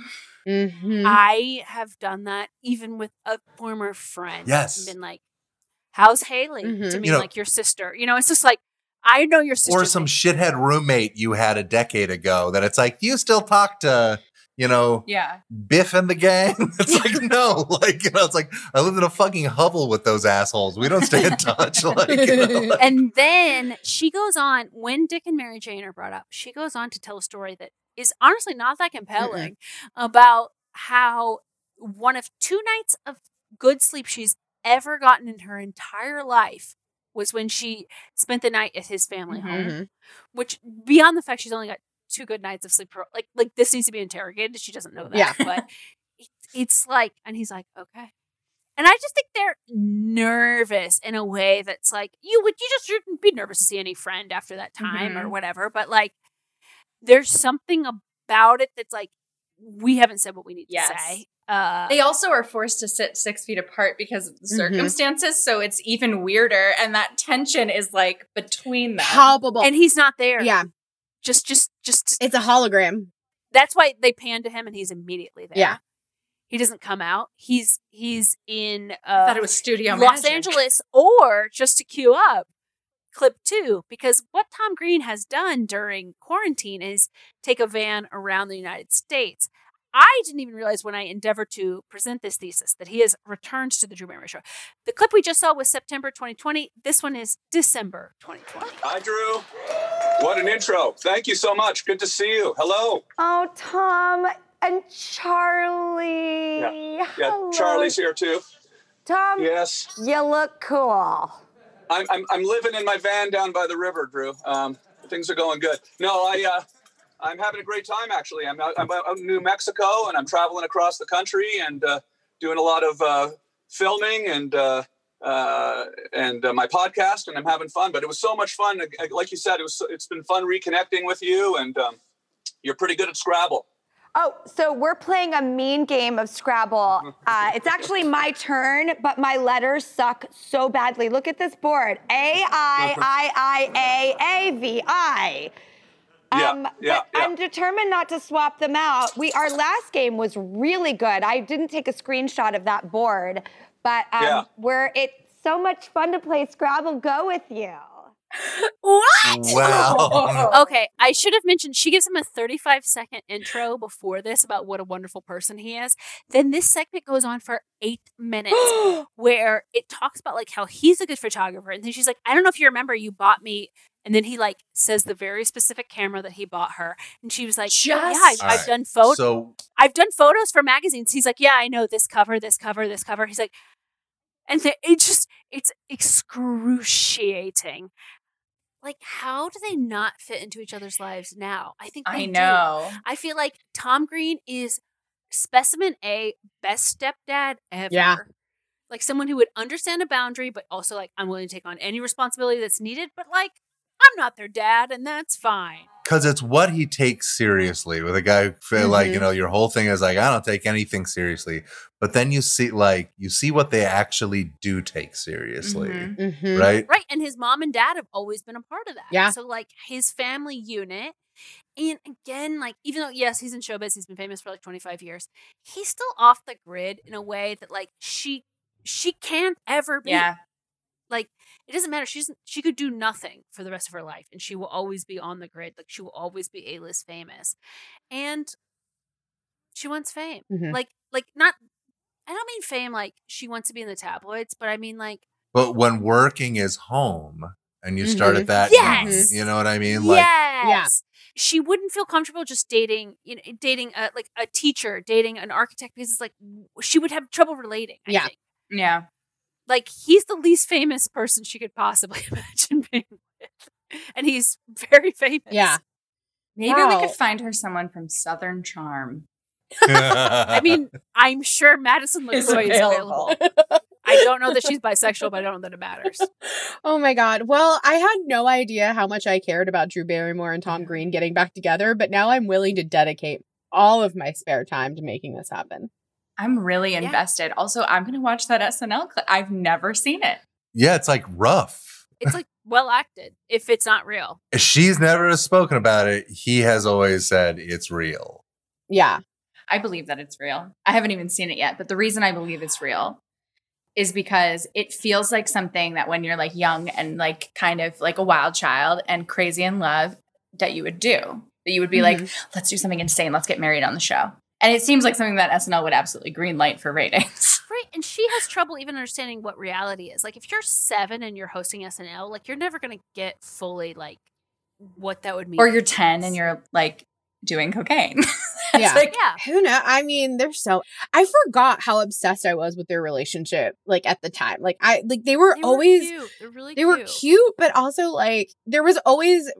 Mm-hmm. I have done that even with a former friend. Yes. been like, "How's Haley?" Mhm. To me, You know- like your sister. You know, it's just like I know your sister. or some shithead roommate you had a decade ago that it's like, you still talk to, you know, Yeah. Biff and the gang? It's like, no, like, you know, it's like, I live in a fucking hovel with those assholes. We don't stay in touch. Like, you know, like- and then she goes on when Dick and Mary Jane are brought up. She goes on to tell a story that is honestly not that compelling about how one of two nights of good sleep she's ever gotten in her entire life was when she spent the night at his family home. Mhm. Which beyond the fact she's only got two good nights of sleep, like like this needs to be interrogated. She doesn't know that, Yeah. but it, it's like, and he's like, okay. And I just think they're nervous in a way that's like you would you just shouldn't be nervous to see any friend after that time or Mhm. whatever. But like, there's something about it that's like we haven't said what we need Yes. to say. Uh, They also are forced to sit six feet apart because of the Mhm. circumstances, so it's even weirder, and that tension is like between them. Palpable. and he's not there. yeah, just just just it's a hologram. that's why they pan to him and he's immediately there. Yeah. He doesn't come out. He's he's in uh I thought it was Studio Los Magic. Angeles or just to queue up clip 2 because what Tom Green has done during quarantine is take a van around the United States. I didn't even realize when I endeavored to present this thesis that he has returned to the Drew Barrymore show. The clip we just saw was September 2020. This one is December 2020. Hi, Drew. What an intro. Thank you so much. Good to see you. Hello. Oh, Tom and Charlie. Yeah, Hello. Charlie's here too. Tom, Yes. you look cool. I'm, I'm, I'm living in my van down by the river, Drew. Um, things are going good. No, I, uh, I'm having a great time, actually. I'm out, I'm out in New Mexico and I'm traveling across the country and uh, doing a lot of uh, filming and uh, uh, and uh, my podcast, and I'm having fun. But it was so much fun. Like you said, it was. It's been fun reconnecting with you, and um, you're pretty good at Scrabble. Oh, so we're playing a mean game of Scrabble. Uh, it's actually my turn, but my letters suck so badly. Look at this board A I I I A A V I. Yeah, Um, yeah, but yeah. I'm determined not to swap them out. We our last game was really good. I didn't take a screenshot of that board, but um, Yeah. we're it's so much fun to play Scrabble Go with you. What? Wow. Okay, I should have mentioned she gives him a 35 second intro before this about what a wonderful person he is. Then this segment goes on for eight minutes where it talks about like how he's a good photographer. And then she's like, I don't know if you remember, you bought me. And then he like says the very specific camera that he bought her. And she was like, Yeah, I've, All I've right. done photos. So I've done photos for magazines. He's like, yeah, I know this cover, this cover, this cover. He's like, and th- it just, it's excruciating like how do they not fit into each other's lives now? I think I they do. know. I feel like Tom Green is specimen A, best stepdad ever. Yeah. Like someone who would understand a boundary, but also like I'm willing to take on any responsibility that's needed, but like I'm not their dad, and that's fine. Because it's what he takes seriously with a guy who feel like you Mhm. know your whole thing is like i don't take anything seriously but then you see like you see what they actually do take seriously Mhm. right Right. And his mom and dad have always been a part of that. Yeah. So like his family unit. And again, like even though yes, he's in showbiz, he's been famous for like 25 years, he's still off the grid in a way that like she she can't ever be. Yeah. Like it doesn't matter. She's she could do nothing for the rest of her life and she will always be on the grid. Like she will always be A-list famous. And she wants fame. Mhm. Like like not I don't mean fame like she wants to be in the tabloids, but I mean like but when working is home and you start Mhm. at that Yes. young, you know what i mean like yes. She wouldn't feel comfortable just dating, you know, dating a, like a teacher, dating an architect because it's like she would have trouble relating. I Yeah. think. Yeah. Like he's the least famous person she could possibly imagine being with, and he's very famous. Yeah. Maybe Wow. we could find her someone from Southern Charm. I mean, I'm sure Madison Is LeCroy is available. available. I don't know that she's bisexual, but I don't know that it matters. Oh my god. Well, I had no idea how much I cared about Drew Barrymore and Tom Green getting back together, but now I'm willing to dedicate all of my spare time to making this happen. I'm really invested. Also, I'm going to watch that SNL clip. I've never seen it. yeah it's like rough It's like well acted if it's not real. she's never spoken about it he has always said it's real Yeah. I believe that it's real. I haven't even seen it yet, but the reason I believe it's real is because it feels like something that when you're like young and like kind of like a wild child and crazy in love that you would do. That you would be like, mm-hmm. let's do something insane. Let's get married on the show. And it seems like something that SNL would absolutely green light for ratings. Right. And she has trouble even understanding what reality is. Like if you're seven and you're hosting SNL, like you're never gonna get fully like what that would mean. or you're 10 and you're like doing cocaine. Yeah. like- yeah. Who know? I mean, they're so I forgot how obsessed I was with their relationship like at the time. Like I like they were They were always cute. They're really they were cute. cute, but also like there was always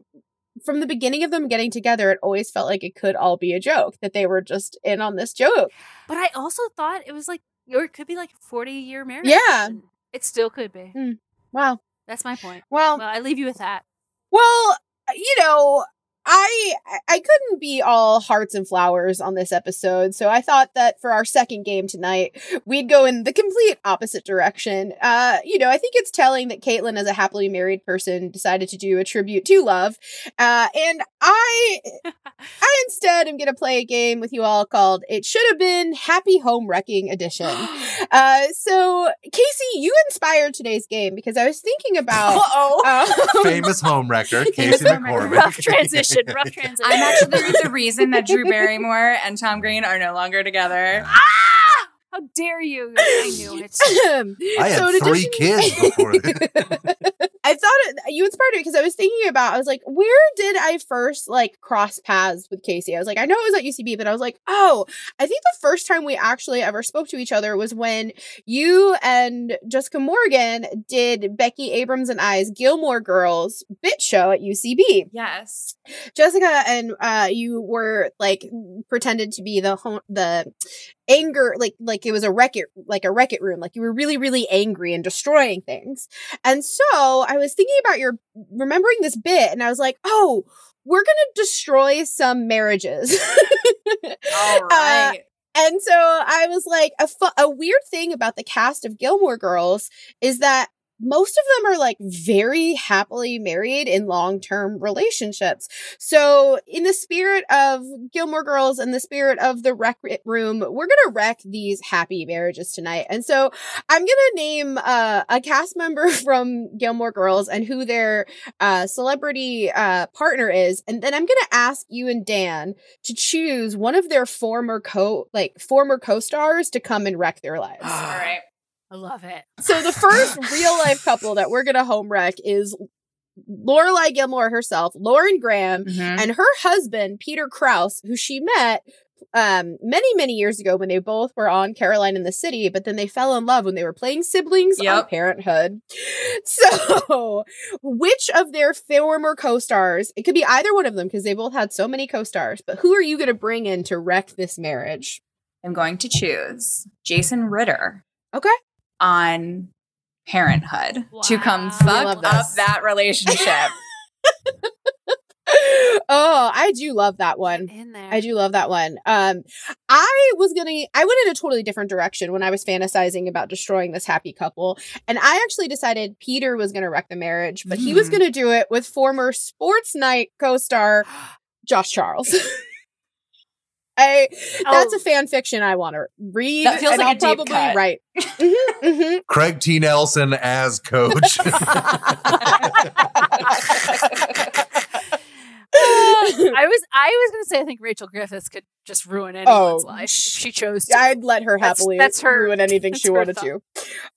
from the beginning of them getting together, it always felt like it could all be a joke that they were just in on this joke. But I also thought it was like or it could be like a 40 year marriage. Yeah. It still could be. Hmm. Wow. That's my point. Well, Well, I leave you with that. Well, uh, you know, I I couldn't be all hearts and flowers on this episode, so I thought that for our second game tonight, we'd go in the complete opposite direction. Uh, you know, I think it's telling that Caitlin, as a happily married person, decided to do a tribute to love. Uh, and I I instead am gonna play a game with you all called It Should Have Been Happy Home Wrecking Edition. uh so Casey, you inspired today's game because I was thinking about um, famous home wrecker casey mccormick Rough transition. Rough transition. I'm actually the reason that Drew Barrymore and Tom Green are no longer together. Ah! How dare you? I knew it. i had So in three addition- kids before this. I thought it, you inspired me because I was thinking about I was like, where did I first like cross paths with Casey? I was like, I know it was at UCB, but I was like, oh, I think the first time we actually ever spoke to each other was when you and Jessica Morgan did Becky Abrams and I's Gilmore Girls bit show at UCB. Yes. Jessica and uh you were like pretended to be the ho- the anger like like it was a wreck it like a wreck it room like you were really really angry and destroying things and so i was thinking about your remembering this bit and i was like oh we're gonna destroy some marriages All uh, right. and so I was like, a, fu- a weird thing about the cast of Gilmore Girls is that most of them are like very happily married in long term relationships. So, in the spirit of Gilmore Girls and the spirit of the rec room, we're going to wreck these happy marriages tonight. And so, I'm going to name uh, a cast member from Gilmore Girls and who their uh, celebrity uh, partner is. And then I'm going to ask you and Dan to choose one of their former co like former co-stars to come and wreck their lives. All right. I love it. So the first real life couple that we're gonna home wreck is Lorelai Gilmore herself, Lauren Graham, Mhm. and her husband Peter Krause, who she met um, many, many years ago when they both were on Caroline in the City, but then they fell in love when they were playing siblings on Parenthood. So, which of their former co stars, it could be either one of them because they both had so many co stars, but who are you going to bring in to wreck this marriage? I'm going to choose Jason Ritter. Okay. On Parenthood to come fuck up that relationship. oh, I do love that one. In there. I do love that one. Um, I was gonna, I went in a totally different direction when I was fantasizing about destroying this happy couple, and I actually decided Peter was gonna wreck the marriage, but he was Mhm. gonna do it with former Sports Night co-star Josh Charles. I that's Oh. a fan fiction I want to read. That feels and like a I'll deep probably cut. write. Mhm, mhm. Craig T. Nelson as coach. I was I was gonna say I think Rachel Griffiths could just ruin anyone's Oh, life if she chose to. I'd let her happily that's her- ruin anything that's she wanted thought. to.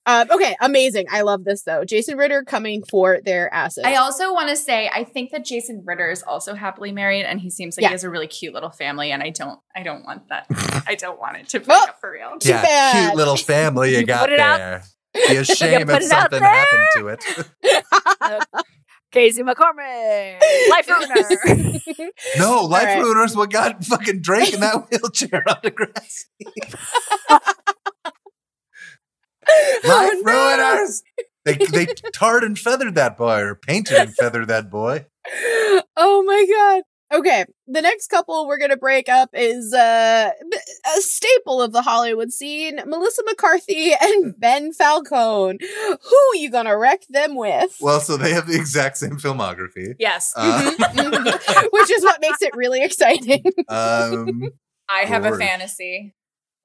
Um, okay, amazing. I love this though. Jason Ritter coming for their asses. I also want to say I think that Jason Ritter is also happily married, and he seems like Yeah. he has a really cute little family, and I don't, I don't want that. I don't want it to break up for real. yeah, bad. cute little family you, You got put it out- there. Be a shame if something happened to it. Casey McCormick, life ruiner. No, life right. ruiners what got fucking Drake in that wheelchair on the grass. life Oh, no. ruiners. They they tarred and feathered that boy, or painted and feathered that boy. oh my god. Okay, the next couple we're gonna break up is uh, b- a staple of the Hollywood scene: Melissa McCarthy and Ben Falcone. Who you gonna wreck them with? Well, so they have the exact same filmography. Yes, Uh, Mhm. Which is what makes it really exciting. um, I have Lord. a fantasy.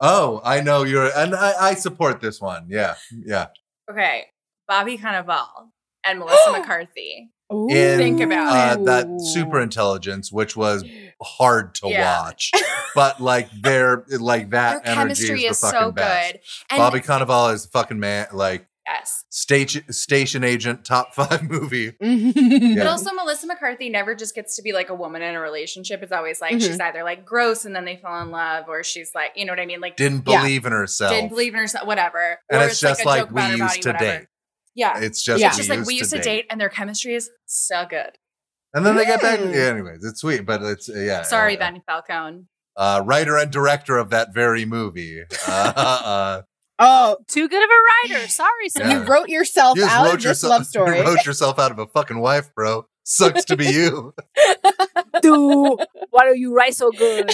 oh, I know you're, and I, I support this one. Yeah, yeah. Okay, Bobby Cannavale and Melissa McCarthy. In Think about uh, it. that super intelligence, which was hard to Yeah. watch, but like their like that Their energy chemistry is is so best. good. And Bobby Cannavale is the fucking man. Like yes. station station agent, top five movie. But also, Melissa McCarthy never just gets to be like a woman in a relationship. It's always like Mhm. she's either like gross and then they fall in love, or she's like, you know what I mean? Like Didn't Yeah. believe in herself. didn't believe in herself, whatever. And or it's just a like joke we used body, to date. Yeah, It's just it's just like we used to date. date, and their chemistry is so good. And then they get back. Yeah, anyways, it's sweet, but it's uh, yeah. Sorry, uh, Ben Falcone. Uh, writer and director of that very movie. Uh, uh, Oh, Too good of a writer. Sorry, sir. Yeah. you wrote yourself you out wrote of this yourself. love story. You wrote yourself out of a fucking wife, bro. Sucks to be you. Dude, why don't you write so good?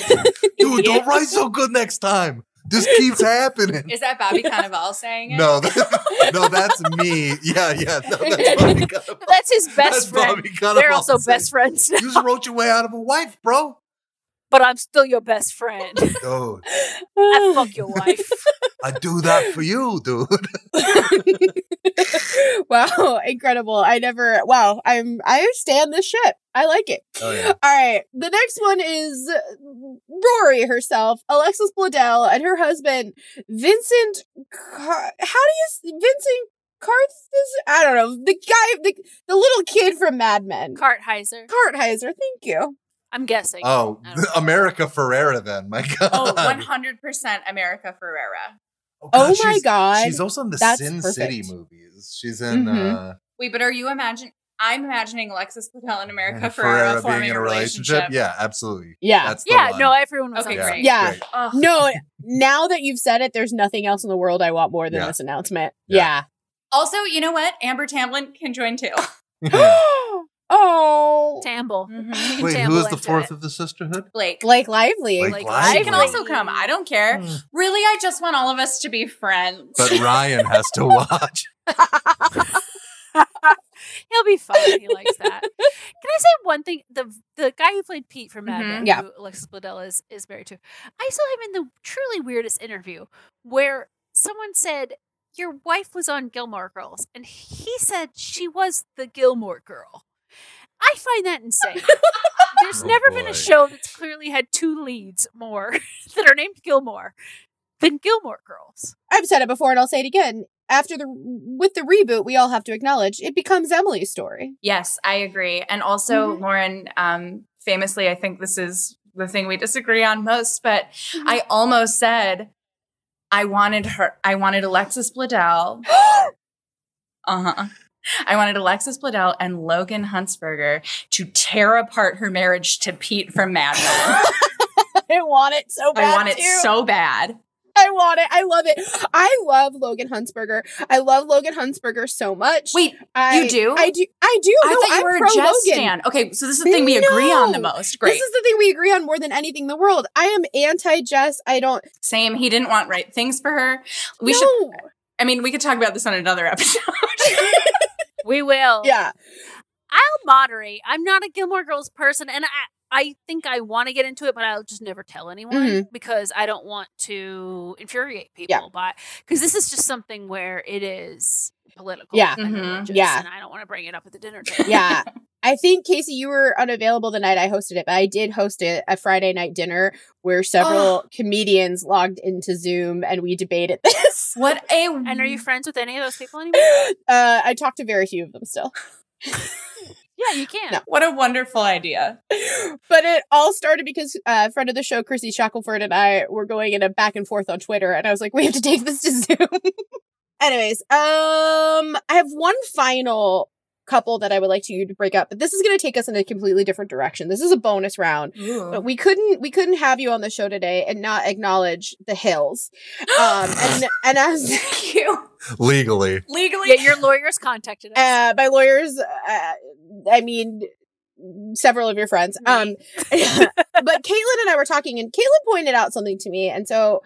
Dude, don't write so good next time. This keeps happening. Is that Bobby Cannavale saying it? No, that, no, that's me. Yeah, yeah. No, that's Bobby That's his best That's friend. They're also best friends, You just wrote your way out of a wife, bro. But I'm still your best friend. Dude, I fuck your wife. I do that for you, dude. wow, incredible. I never wow, I'm I stand this shit. I like it. Oh yeah. All right. The next one is uh, Rory herself, Alexis Bledel, and her husband, Vincent. Car- How do you s- Vincent Carth? I don't know. The guy, the, the little kid from Mad Men. Kartheiser. Kartheiser. Thank you. I'm guessing. Oh, America Ferrera, then. My God. Oh, 100% America Ferrera. Oh my she's- God. She's also in the That's Sin perfect. City movies. She's in Mhm. uh, Wait, but are you imagine? I'm imagining Alexis Bledel and America and Ferrera, Ferrera forming being in a a relationship. Yeah, absolutely. Yeah. That's the Yeah, one. no, everyone was Okay, on great. same. Yeah. Great. Ugh. No, now that you've said it, there's nothing else in the world I want more than Yeah. this announcement. Yeah. Also, you know what? Amber Tamblyn can join too. Yeah. oh. Tamble. Mhm. Wait, Tamble who is the fourth it. of the sisterhood? Blake. Blake Lively. Blake Like, Lively. She can also come. I don't care. Hmm. Really, I just want all of us to be friends. But Ryan has to watch. He'll be fine. He likes that. Can I say one thing? The the guy who played Pete from Mad Mhm. Men, Yeah. who Alexis Bledel is is married to, I saw him in the truly weirdest interview where someone said your wife was on Gilmore Girls, and he said she was the Gilmore Girl. I find that insane. There's Oh, never been a show that's clearly had two leads more that are named Gilmore than Gilmore Girls. I've said it before and I'll say it again. After the with the reboot, we all have to acknowledge it becomes Emily's story. yes, I agree. And also, Mhm. Lauren, um, famously, I think this is the thing we disagree on most, but Mm-hmm. I almost said I wanted her I wanted Alexis Bledel. uh-huh. I wanted Alexis Bledel and Logan Huntzberger to tear apart her marriage to Pete from Mad Men. I want it so bad. I want it too. so bad. I want it. I love it. I love Logan Huntzberger. I love Logan Huntzberger so much. Wait, I, you do? I do. I do. I No, thought you I'm were a pro Jess Logan. stan. Okay, so this is the thing we agree on the most. Great. This is the thing we agree on more than anything in the world. I am anti Jess. I don't. Same. He didn't want right things for her. We No. should. I mean, we could talk about this on another episode. We will. Yeah. I'll moderate. I'm not a Gilmore Girls person, and I I think I want to get into it, but I'll just never tell anyone Mhm. because I don't want to infuriate people. Yeah. By because this is just something where it is political. Yeah. and Mhm. Yeah. and I don't want to bring it up at the dinner table. Yeah. I think Casey, you were unavailable the night I hosted it, but I did host it a Friday night dinner where several comedians logged into Zoom and we debated this. what a And are you friends with any of those people anymore? Uh, I talked to very few of them still. yeah, you can. No. what a wonderful idea. But it all started because uh, a friend of the show, Chrissy Shackelford, and I were going in a back and forth on Twitter, and I was like, we have to take this to Zoom. Anyways, um, I have one final couple that I would like to you to break up, but this is going to take us in a completely different direction. This is a bonus round, but we couldn't we couldn't have you on the show today and not acknowledge the hills. Um, and and as you Legally. legally, Yeah, your lawyers contacted us. uh, by lawyers, uh, I mean several of your friends. Um, but Caitlin and I were talking, and Caitlin pointed out something to me, and so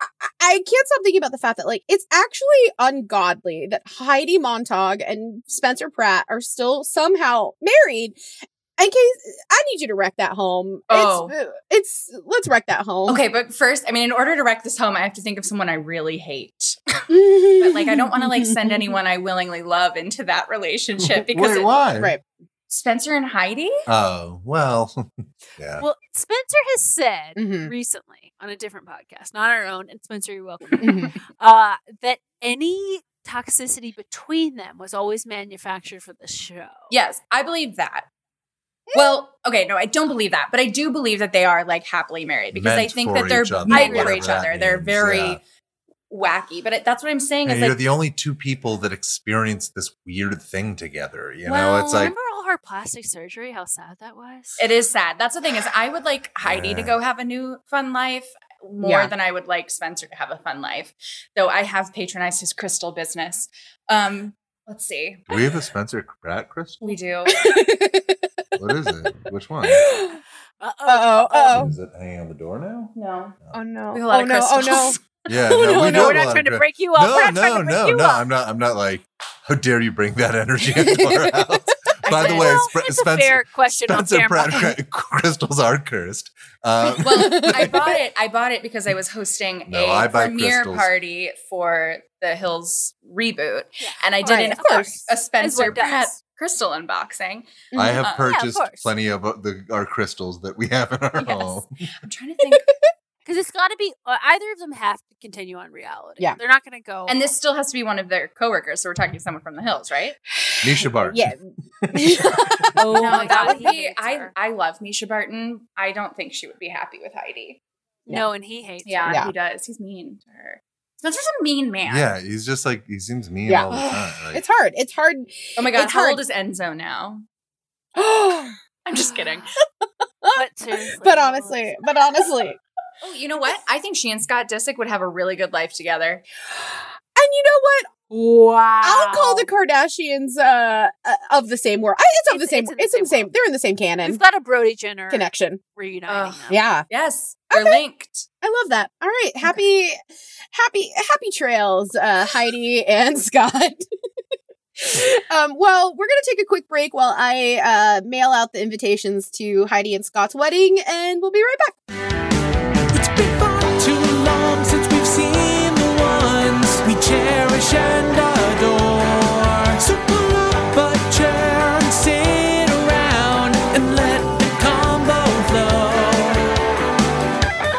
I, I can't stop thinking about the fact that like it's actually ungodly that Heidi Montag and Spencer Pratt are still somehow married. In case I need you to wreck that home. Oh. It's, it's let's wreck that home. Okay, but first, I mean, in order to wreck this home, I have to think of someone I really hate. but like, I don't want to like send anyone I willingly love into that relationship because Wait, it- why? right. Spencer and Heidi. Oh, well. yeah. Well, Spencer has said Mhm. recently on a different podcast, not our own, and Spencer, you're welcome, Mhm. uh, that any toxicity between them was always manufactured for the show. Yes, I believe that. Well, okay, no, I don't believe that, but I do believe that they are like happily married because I think that they're each other, meant for each that other. They're very yeah. Wacky, but it, that's what I'm saying. Yeah, Is you're like, the only two people that experienced this weird thing together. You know, it's like Remember all her plastic surgery? How sad that was. it is sad. That's the thing is, I would like Heidi to go have a new fun life more Yeah. than I would like Spencer to have a fun life. Though I have patronized his crystal business. Um, let's see, do we have a Spencer Pratt crystal. we do. What is it? Which one? Uh-oh. Uh oh. Uh oh. Is it hanging on the door now? No, Oh no. We have a lot oh of no. Oh no. Crystals. Yeah, Oh, no, we no, do we're not trying to break you up. No, We're not no, to no, no. up. I'm not. I'm not like. How dare you bring that energy into our house? By the way, Well, Sp- it's a Spencer, fair question on Spencer. Pratt crystals are cursed. Uh, well, I bought it. I bought it because I was hosting No, a I buy premiere crystals. party for the Hills reboot, Yeah. and I did Right, an, of course. a Spencer. Pratt crystal unboxing. I have Uh, yeah, of purchased plenty of uh, the our crystals that we have in our Yes. home. I'm trying to think, Because it's got to be, uh, either of them have to continue on reality. Yeah. They're not going to go. and this still has to be one of their coworkers. So we're talking to someone from the Hills, right? Mischa Barton. Yeah. oh no, my that God. would he be. I. I love Mischa Barton. I don't think she would be happy with Heidi. No, and he hates Yeah, her. Yeah. he does. He's mean to her. Spencer's a mean man. Yeah, he's just like he seems mean Yeah. all the time. Like, It's hard. It's hard. Oh my god, It's how hard. old is Enzo now? I'm just kidding. But seriously. honestly, but honestly, Oh, you know what? I think she and Scott Disick would have a really good life together. and you know what? Wow. I'll call the Kardashians uh, uh of the same world. I, it's of the same. it's It's, in in the the same same. They're in the same canon We've got a Brody Jenner connection. reuniting them. Yeah, Yes, they're Okay. linked. I love that. All right, happy, happy, happy trails, uh, Heidi and Scott. um, well, we're gonna take a quick break while I uh, mail out the invitations to Heidi and Scott's wedding, and we'll be right back. And adore. Up a chair and sit around and let the combo flow.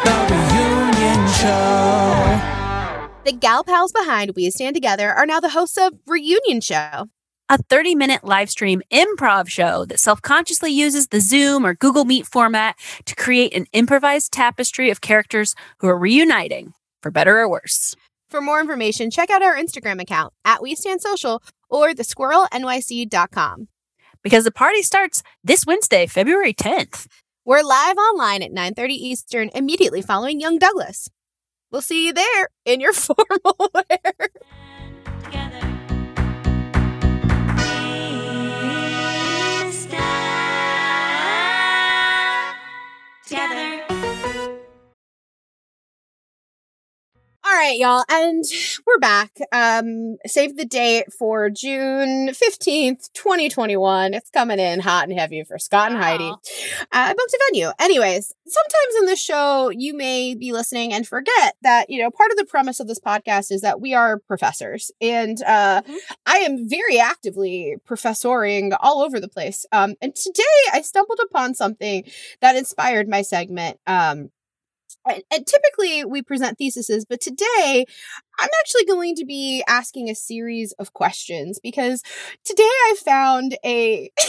The reunion show. The gal pals behind We Stand Together are now the hosts of Reunion Show. a 30 minute live stream improv show that self consciously uses the Zoom or Google Meet format to create an improvised tapestry of characters who are reuniting, for better or worse. For more information, check out our Instagram account at We Stand Social or thesquirrelnyc.com. Because the party starts this Wednesday, February 10th. We're live online at 9:30 Eastern immediately following Young Douglas. We'll see you there in your formal wear. Together. All right, y'all, and we're back. Um, save the date for June 15th, 2021. It's coming in hot and heavy for Scott and Heidi. Uh, I booked a venue. Anyways, sometimes in this show, you may be listening and forget that, you know, part of the premise of this podcast is that we are professors. And uh, I am very actively professoring all over the place. Um, and today I stumbled upon something that inspired my segment. Um, and, typically we present theses, but today I'm actually going to be asking a series of questions because today I found a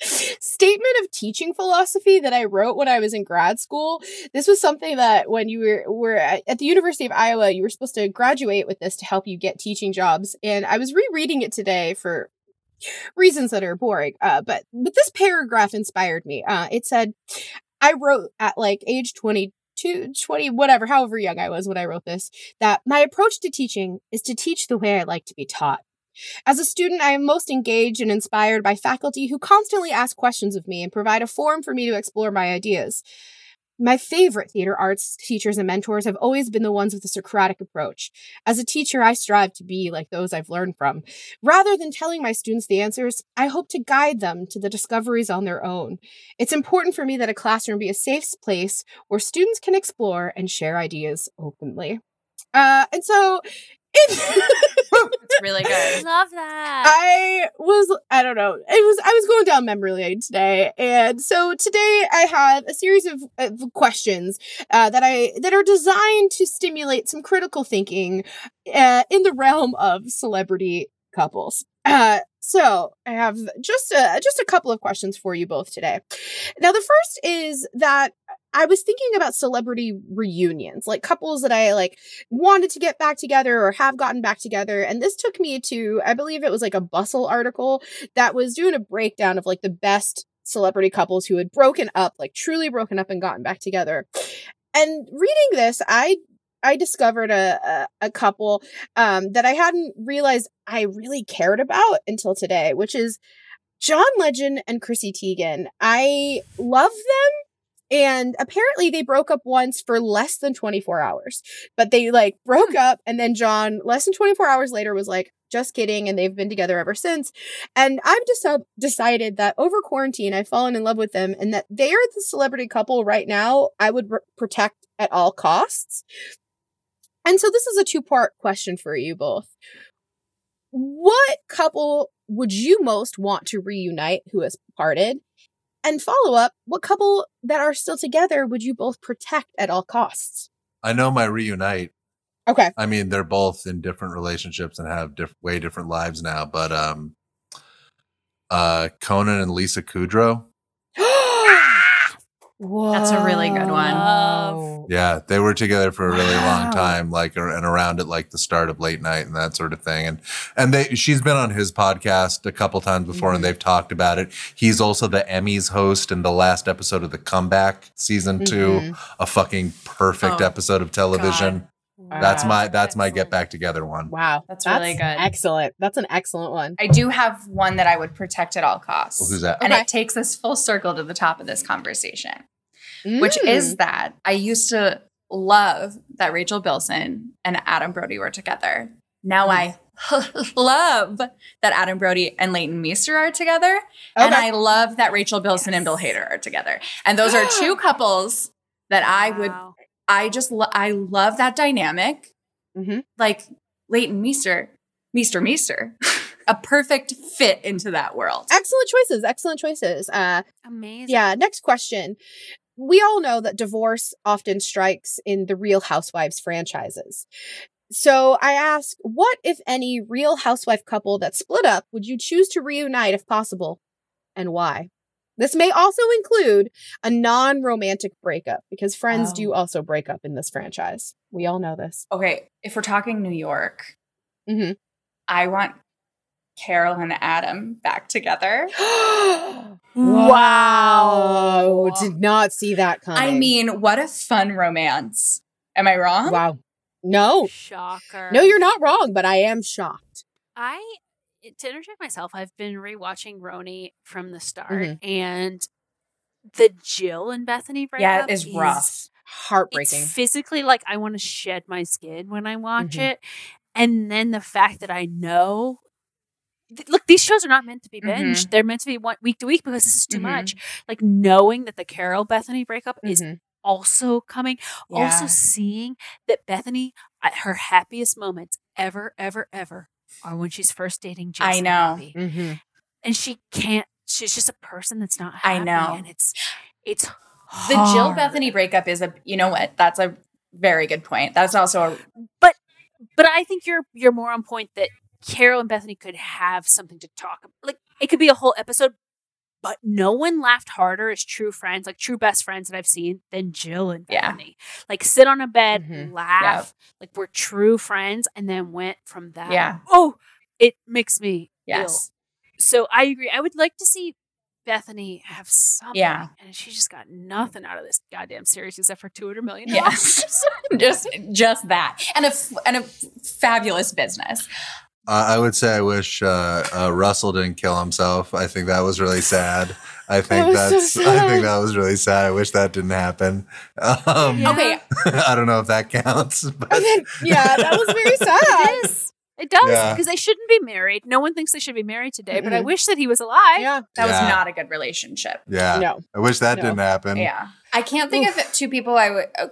statement of teaching philosophy that I wrote when I was in grad school. This was something that when you were, were at the University of Iowa, you were supposed to graduate with this to help you get teaching jobs. And I was rereading it today for reasons that are boring. Uh, but, but this paragraph inspired me. Uh, it said, I wrote at like age 22, 20, whatever, however young I was when I wrote this, that my approach to teaching is to teach the way I like to be taught. As a student, I am most engaged and inspired by faculty who constantly ask questions of me and provide a forum for me to explore my ideas. My favorite theater arts teachers and mentors have always been the ones with a Socratic approach. As a teacher, I strive to be like those I've learned from. Rather than telling my students the answers, I hope to guide them to the discoveries on their own. It's important for me that a classroom be a safe place where students can explore and share ideas openly. Uh, and so It's really good. I love that. I was I don't know. It was I was going down memory lane today, and so today I have a series of, of questions uh, that I that are designed to stimulate some critical thinking uh, in the realm of celebrity couples. Uh, so I have just a just a couple of questions for you both today. Now, the first is that I was thinking about celebrity reunions, like couples that I like wanted to get back together or have gotten back together. And this took me to, I believe it was like a Bustle article that was doing a breakdown of like the best celebrity couples who had broken up, like truly broken up and gotten back together. And reading this, I I discovered a, a, a couple um, that I hadn't realized I really cared about until today, which is John Legend and Chrissy Teigen. I love them. And apparently they broke up once for less than 24 hours, but they like broke hmm. up. And then John, less than 24 hours later, was like, just kidding. And they've been together ever since. And I've just decided that over quarantine, I've fallen in love with them and that they are the celebrity couple right now I would r- protect at all costs. And so this is a two part question for you both. What couple would you most want to reunite who has parted? And follow up, what couple that are still together would you both protect at all costs? I know my reunite. Okay. I mean, they're both in different relationships and have diff- way different lives now, but um uh Conan and Lisa Kudrow. That's a really good one. Yeah, they were together for a really long time, like and around at like the start of late night and that sort of thing. And and they she's been on his podcast a couple times before, and they've talked about it. He's also the Emmys host in the last episode of the Comeback season 2 Mhm. a fucking perfect Oh, episode of television. That's my that's my get back together one. Wow. That's really good. Excellent. That's an excellent one. I do have one that I would protect at all costs. Well, who's that? And Okay. it takes us full circle to the top of this conversation, which Mm. is that I used to love that Rachel Bilson and Adam Brody were together. Now I love that Adam Brody and Leighton Meester are together. And I love that Rachel Bilson and Bill Hader are together. And those are two couples that I would, I just, lo- I love that dynamic. Mhm. Like Leighton Meester, Meester Meester, a perfect fit into that world. Excellent choices. Excellent choices. Uh, Amazing. yeah. Next question. We all know that divorce often strikes in the Real Housewives franchises. so I ask, what, if any, real housewife couple that split up would you choose to reunite if possible, and why? This may also include a non romantic breakup because friends do Oh. also break up in this franchise. We all know this. Okay, if we're talking New York, Mhm. I want Carol and Adam back together. Wow. Did not see that coming. I mean, what a fun romance. Am I wrong? Wow. No. Shocker. No, you're not wrong, but I am shocked. I to interject myself, I've been rewatching RHONY from the start, Mhm. and the Jill and Bethany breakup Yeah, it is rough. Heartbreaking. It's physically like I want to shed my skin when I watch Mhm. it, and then the fact that I know. Th- Look, these shows are not meant to be binged. They're meant to be one week to week because this is too Mhm. much. Like knowing that the Carol Bethany breakup is Mhm. also coming, also seeing that Bethany at her happiest moments ever, ever, ever are when she's first dating Jason. I know. Mm-hmm. and she can't. She's just a person that's not. Happy, I know. and it's it's The Jill. Bethany breakup is a, you know what? That's a very good point. That's also a, but but I think you're you're more on point that Carol and Bethany could have something to talk about. Like it could be a whole episode, but no one laughed harder as true friends, like true best friends that I've seen than Jill and Yeah. Bethany. Like sit on a bed, Mhm. laugh, like we're true friends, and then went from that. Yeah. Oh, it makes me Yes. ill. So I agree. I would like to see Bethany have something. Yeah. And she just got nothing out of this goddamn series except for two hundred million. yes, just just that, and a f- and a fabulous business. Uh, I would say I wish uh, uh, Russell didn't kill himself. I think that was really sad. I think was so that's. I think that was really sad. I wish that didn't happen. Um, Okay, I don't know if that counts. But And then, yeah, that was very sad. It is. It does Yeah. because they shouldn't be married. No one thinks they should be married today, but I wish that he was alive. Yeah. that Yeah. was not a good relationship. yeah, No. I wish that No. didn't happen. Yeah, I can't think of two people I would uh,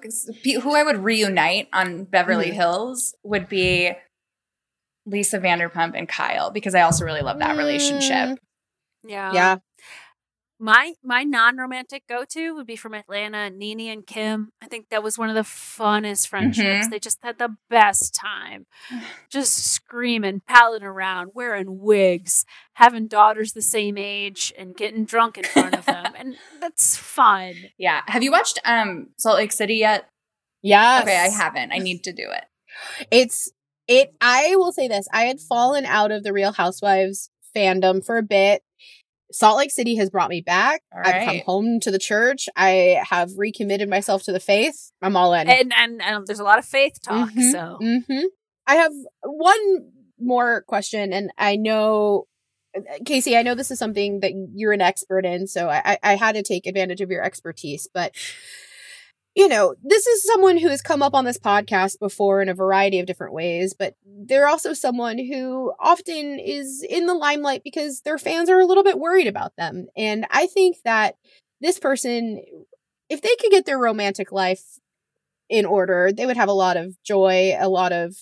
who I would reunite on Beverly Mhm. Hills would be Lisa Vanderpump and Kyle because I also really love that relationship. Yeah. Yeah. My my non romantic go to would be from Atlanta, Nene and Kim. I think that was one of the funnest friendships. Mhm. They just had the best time. Just screaming, palling around, wearing wigs, having daughters the same age, and getting drunk in front of them. and that's fun. Yeah, have you watched um Salt Lake City yet? Yes. Okay, I haven't. I need to do it. It's it I will say this. I had fallen out of the Real Housewives fandom for a bit. Salt Lake City has brought me back. All I've come home to the church. I have recommitted myself to the faith. I'm all in. And and, and there's a lot of faith talk. Mhm, So mhm. I have one more question, and I know, Casey, I know this is something that you're an expert in, so I- I had to take advantage of your expertise. But, you know, this is someone who has come up on this podcast before in a variety of different ways, but they're also someone who often is in the limelight because their fans are a little bit worried about them. And I think that this person, if they could get their romantic life in order, they would have a lot of joy, a lot of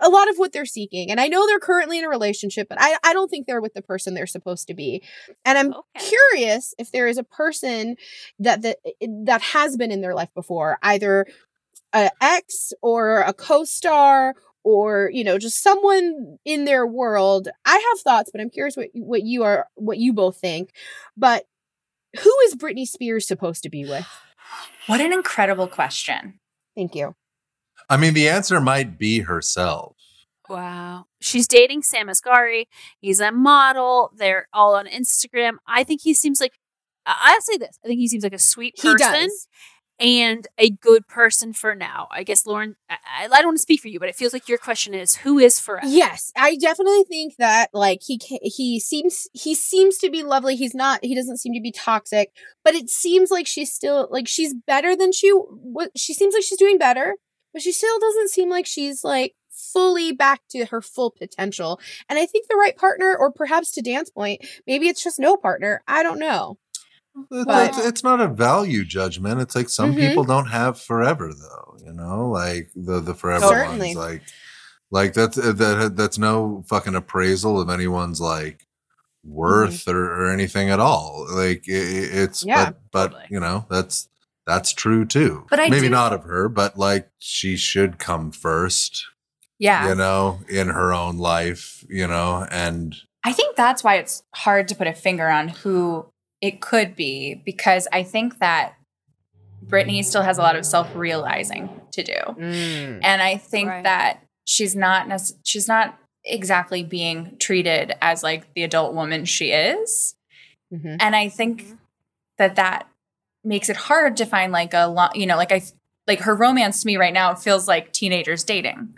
a lot of what they're seeking. And I know they're currently in a relationship, but I, I don't think they're with the person they're supposed to be. And I'm Okay. curious if there is a person that that that has been in their life before, either a ex or a co-star or you know just someone in their world. I have thoughts, but I'm curious what what you are what you both think. But who is Britney Spears supposed to be with? What an incredible question. Thank you. I mean, the answer might be herself. Wow. She's dating Sam Asghari. He's a model. They're all on Instagram. I think he seems like I- I'll say this. I think he seems like a sweet He person does. and a good person for now. I guess Lauren I, I I don't want to speak for you, but it feels like your question is who is forever? Yes, I definitely think that like he, he seems he seems to be lovely. He's not he doesn't seem to be toxic, but it seems like she's still like she's better than she what she seems like she's doing better, but she still doesn't seem like she's like fully back to her full potential. And I think the right partner or perhaps to Dan's point, maybe it's just no partner. I don't know. It's, But- it's, not a value judgment. It's like some Mhm. people don't have forever, though. You know, like the the forever Certainly. ones. Like, like that's uh, that that's no fucking appraisal of anyone's like worth or, or anything at all. Like i i- it's Yeah, but but you know that's that's true too. But I maybe do- not of her, but like she should come first. Yeah. you know, in her own life, you know, and I think that's why it's hard to put a finger on who it could be because I think that Britney still has a lot of self realizing to do. Mm. And I think that she's not nec- she's not exactly being treated as like the adult woman she is. Mm-hmm. And I think that that makes it hard to find like a lot, you know, like I like her romance to me right now feels like teenagers dating.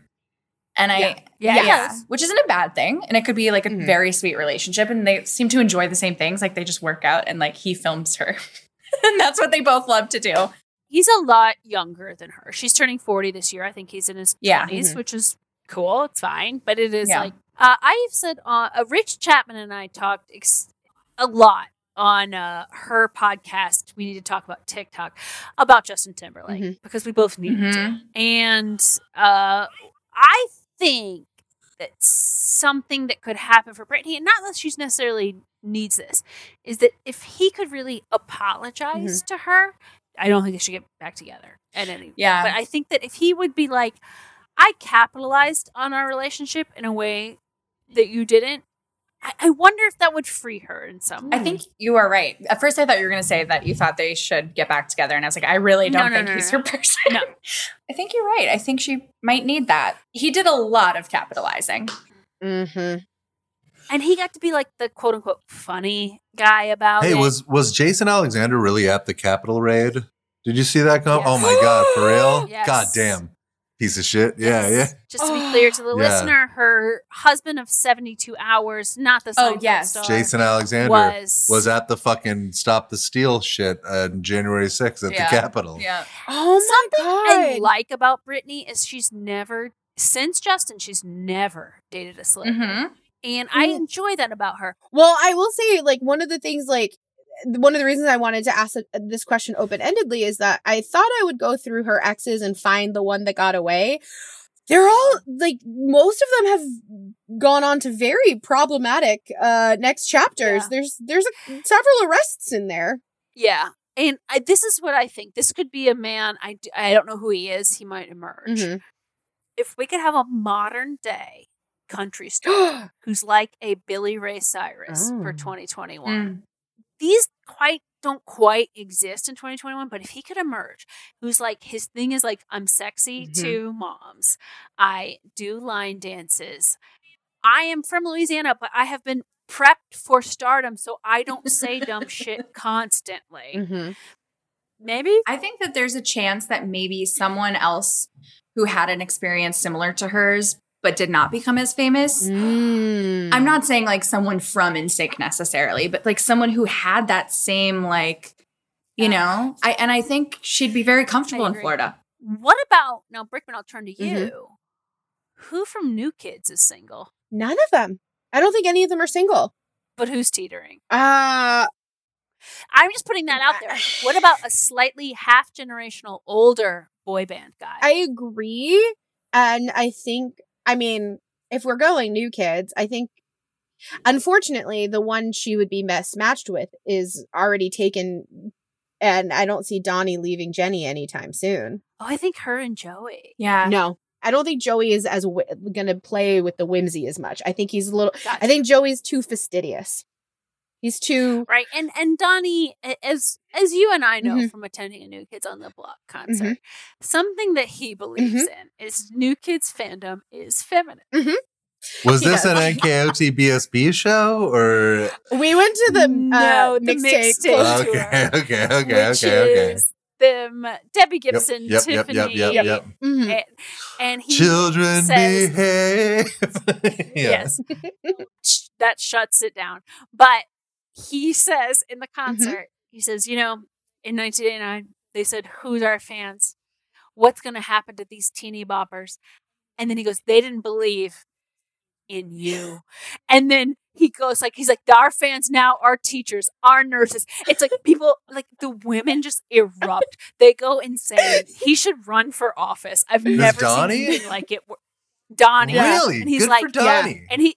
And I Yeah. yeah, Yeah, yeah, which isn't a bad thing and it could be like a Mm-hmm. very sweet relationship and they seem to enjoy the same things like they just work out and like he films her. and that's what they both love to do. He's a lot younger than her. She's turning 40 this year. I think he's in his Yeah. 20s, Mhm. which is cool. It's fine. But it is Yeah. like, uh, I've said, uh, Rich Chapman and I talked ex- a lot on uh, her podcast. We need to talk about TikTok about Justin Timberlake Mm-hmm. because we both need to. Mhm. And uh, I think that something that could happen for Britney, and not that she's necessarily needs this, is that if he could really apologize to her, I don't think they should get back together at any. Yeah. but I think that if he would be like, I capitalized on our relationship in a way that you didn't. I, I wonder if that would free her in some way. I think you are right. At first, I thought you were going to say that you thought they should get back together, and I was like, I really don't no, think no, he's no. her person. No, I think you're right. I think she might need that. He did a lot of capitalizing. Mm-hmm. and he got to be like the quote unquote funny guy about hey, it. was was Jason Alexander really at the Capitol raid? Did you see that come? Oh my god, for real? Yes. God damn. Piece of shit. Yeah, yeah. Just to be clear to the Yeah. listener, her husband of 72 hours, not the Oh, Seinfeld yes. star, Jason Alexander was, was, at the fucking Stop the Steal shit on January 6th at Yeah. the Capitol. Yeah. Oh Something I God. like about Britney is she's never, since Justin, she's never dated a celebrity. Mhm. And I enjoy that about her. Well, I will say, like, one of the things, like, one of the reasons I wanted to ask this question open endedly is that I thought I would go through her exes and find the one that got away. They're all like most of them have gone on to very problematic uh next chapters. There's there's a, several arrests in there. Yeah. And I, this is what I think. This could be a man. I, I don't know who he is. He might emerge. Mhm. If we could have a modern day country star who's like a Billy Ray Cyrus for Oh. 2021, Mm. These quite don't quite exist in 2021 but if he could emerge who's like his thing is like i'm sexy Mhm. to moms i do line dances i am from louisiana but i have been prepped for stardom so i don't say dumb shit constantly Mm-hmm. maybe I think that there's a chance that maybe someone else who had an experience similar to hers but did not become as famous. Mm. I'm not saying like someone from NSYNC necessarily, but like someone who had that same like, you know, I and I think she'd be very comfortable in. Florida. what about now brickman i'll turn to you Mhm. who from new kids is single None of them. I don't think any of them are single. but who's teetering Uh i'm just putting that out there what about a slightly half generational older boy band guy I agree. And I think, I mean, if we're going new kids, I think, unfortunately, the one she would be best matched with is already taken. And I don't see Donnie leaving Jenny anytime soon. Oh, I think her and Joey. Yeah. No, I don't think Joey is as wi- gonna play with the whimsy as much. I think he's a little. Gotcha. I think Joey's too fastidious. He's too. Right. And and Donnie, as as you and I know Mhm. from attending a New Kids on the Block concert, something that he believes Mm-hmm. in is New Kids fandom is feminine. Was this Yeah. an NKOT BSB show or We went to the No, uh, the mixtape. mixtape. Okay, okay, okay, which okay, okay. is them Debbie Gibson, yep, yep, Tiffany, yep, yep, yep. Mhm. And, and he Children says, behave. Yes. That shuts it down. But he says in the Mm-hmm. concert, he says, you know, in 1989, they said, Who's our fans? What's going to happen to these teeny boppers? And then he goes, They didn't believe in you. And then he goes like he's like our fans now are teachers, our nurses. It's like people like the women just erupt. They go insane. He should run for office. I've Who's never Donnie? seen anything like it. Donnie. Really? And he's Good like for yeah. Donnie. And he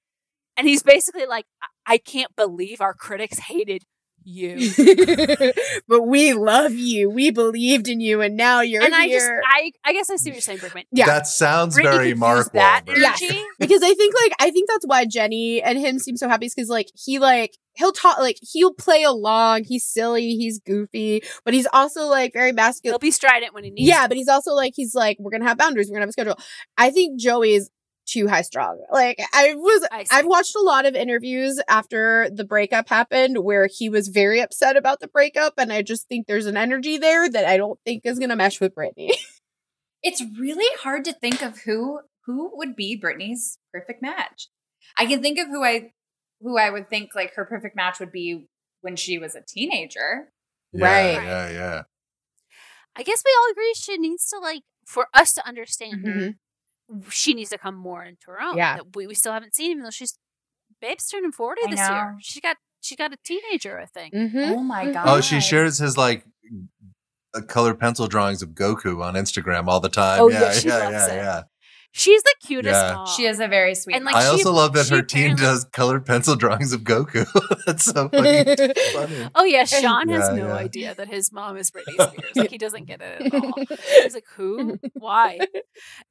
and he's basically like I- I can't believe our critics hated you. but we love you. We believed in you, and now you're and I just. I, I guess I see what you're saying, Brickman. Yeah. That sounds Britney very could Mark use that Wahlberg. energy. because I think like I think that's why Jenny and him seem so happy because like he like he'll talk like he'll play along. He's silly. He's goofy, but he's also like very masculine. He'll be strident when he needs. Yeah, but he's also like he's like we're gonna have boundaries. We're gonna have a schedule. I think Joey is too high strung. Like I was, I I've watched a lot of interviews after the breakup happened where he was very upset about the breakup, and I just think there's an energy there that I don't think is gonna mesh with Britney. It's really hard to think of who who would be Britney's perfect match. I can think of who I who I would think like her perfect match would be when she was a teenager. Yeah, Right. Yeah, yeah. I guess we all agree she needs to like for us to understand Mhm. her. She needs to come more into her own. Yeah. that we, we still haven't seen, even though she's babe's turning forty I this know. year. She got she got a teenager, I think. Mm-hmm. Oh my god. Oh, she shares his like uh, colored pencil drawings of Goku on Instagram all the time. Oh, yeah, yeah, she yeah, loves yeah, it. yeah. She's the cutest Yeah. mom. She is a very sweet. And, like. I she- also love that her team does colored pencil drawings of Goku. That's so funny. funny. Oh yeah, Sean has Yeah, no yeah. idea that his mom is Britney Spears. Like he doesn't get it at all. He's like, who? Why?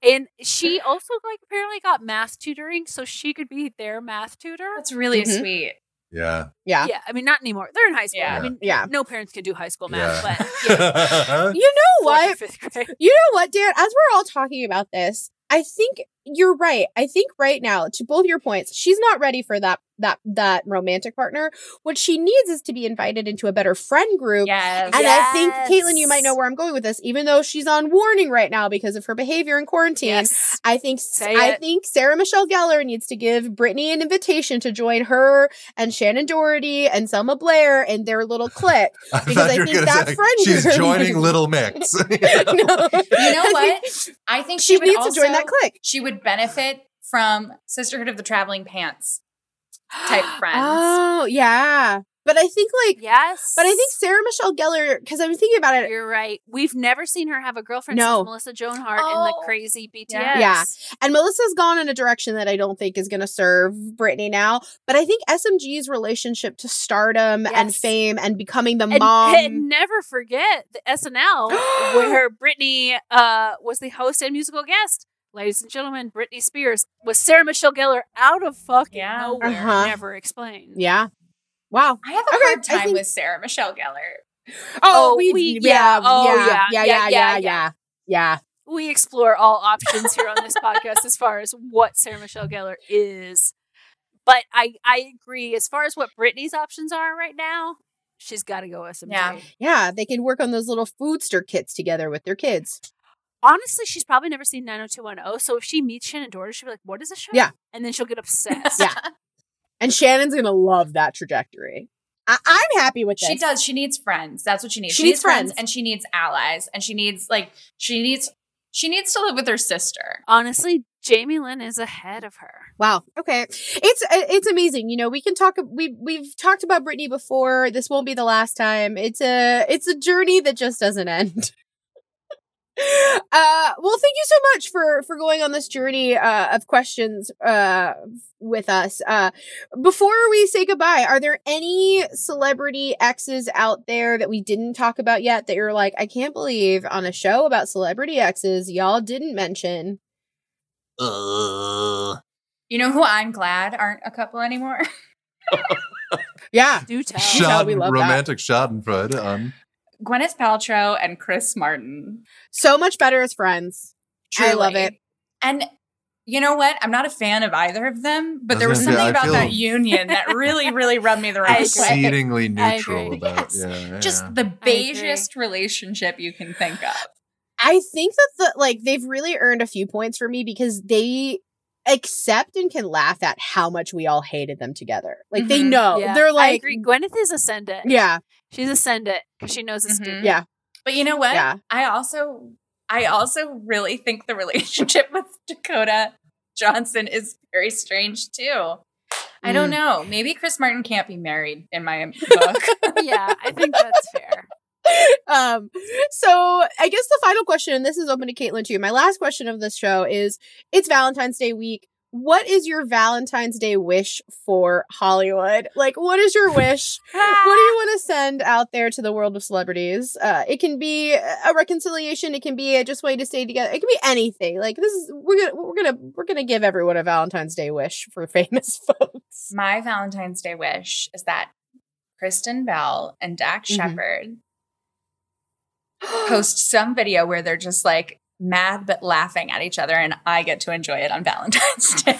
And she also like apparently got math tutoring, so she could be their math tutor. That's really Mhm. sweet. Yeah. Yeah. Yeah, I mean not anymore. They're in high school. Yeah. I mean, Yeah. no parents can do high school math, Yeah. but yeah, You know what? fifth grade. You know what, Dan? As we're all talking about this, I think you're right. I think right now, to both your points, she's not ready for that that that romantic partner. What she needs is to be invited into a better friend group. Yes. And I think Yes. Caitlin, you might know where I'm going with this, even though she's on warning right now because of her behavior in quarantine. Yes. I think Say I it. think Sarah Michelle Gellar needs to give Britney an invitation to join her and Shannen Doherty and Selma Blair and their little clique. I Because thought I think gonna that say friend she's group- joining Little Mix. No. You know I what? think I think She she, would needs to join that clique. She would benefit from Sisterhood of the Traveling Pants type friends. Oh, yeah. But I think like Yes. but I think Sarah Michelle Gellar because I'm thinking about it. You're right. We've never seen her have a girlfriend No. since Melissa Joan Hart in Oh. the crazy BTS. Yeah. And Melissa's gone in a direction that I don't think is going to serve Britney now. But I think SMG's relationship to stardom and fame and becoming the And, mom. and never forget the SNL where Britney uh, was the host and musical guest. Ladies and gentlemen, Britney Spears was Sarah Michelle Gellar out of fucking Yeah. nowhere, Uh-huh. never explained. yeah. Wow. I have a Okay, hard time think- with Sarah Michelle Gellar. Oh, Oh, we, we- yeah, yeah. Oh, yeah, yeah. yeah, Yeah, yeah, yeah, yeah, yeah, yeah. We explore all options here on this podcast as far as what Sarah Michelle Gellar is. But I, I agree. As far as what Britney's options are right now, she's got to go SMG. Yeah. Yeah, they can work on those little Foodstirs kits together with their kids. Honestly, she's probably never seen 90210. So if she meets Shannen Doherty, she'll be like, what is this show? Yeah. And then she'll get obsessed. Yeah. And Shannen's going to love that trajectory. I- I'm happy with this. She does. She needs friends. That's what she needs. She needs friends. and she needs allies and she needs like she needs she needs to live with her sister. Honestly, Jamie Lynn is ahead of her. Wow. Okay. It's uh, it's amazing. You know, we can talk we we've talked about Britney before. This won't be the last time. It's a it's a journey that just doesn't end. uh well thank you so much for for going on this journey uh of questions uh with us uh before we say goodbye are there any celebrity exes out there that we didn't talk about yet that you're like i can't believe on a show about celebrity exes y'all didn't mention Uh, You know who I'm glad aren't a couple anymore? yeah Do tell. Shad- we love that. romantic Schadenfreude on. Gwyneth Paltrow and Chris Martin. so much better as friends I love it. And you know what? I'm not a fan of either of them, but there was was say, something I about that union that really, really rubbed me the wrong way. Exceedingly neutral about Yes. yeah, Just yeah. the agree. beigest relationship you can think of. I think that the like they've really earned a few points for me because they accept and can laugh at how much we all hated them together. Like they Mhm. know Yeah, they're like I like agree. Gwyneth is ascendant. yeah She's ascendant because she knows it's Mhm. yeah But you know what? Yeah. I also I also really think the relationship with Dakota Johnson is very strange too. I don't Mm. know. Maybe Chris Martin can't be married in my book. yeah, I think that's fair. um so I guess the final question and this is open to Caitlin too. My last question of this show is it's Valentine's Day week. What is your Valentine's Day wish for Hollywood? Like, what is your wish? what do you want to send out there to the world of celebrities? Uh, it can be a reconciliation. It can be a just way to stay together. It can be anything. Like this is we're gonna we're gonna we're gonna give everyone a Valentine's Day wish for famous folks. My Valentine's Day wish is that Kristen Bell and Dax Mhm. Shepard post some video where they're just like mad but laughing at each other, and I get to enjoy it on Valentine's Day.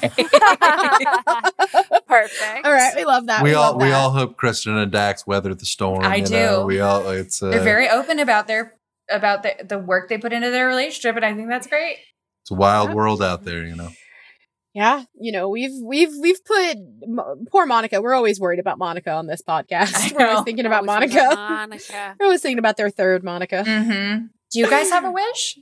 Perfect. All right, we love that. we all love we all hope Kristen and Dax weather the storm. I you know? do. We all it's uh, they're very open about their about the, the work they put into their relationship, and I think that's great. it's a wild world out there, you know. Yeah, you know we've we've we've put Mo- poor Monica. We're always worried about Monica on this podcast. We're always thinking about Always Monica. remember Monica. We're always thinking about their third Monica. Mm-hmm. Do you guys have a wish?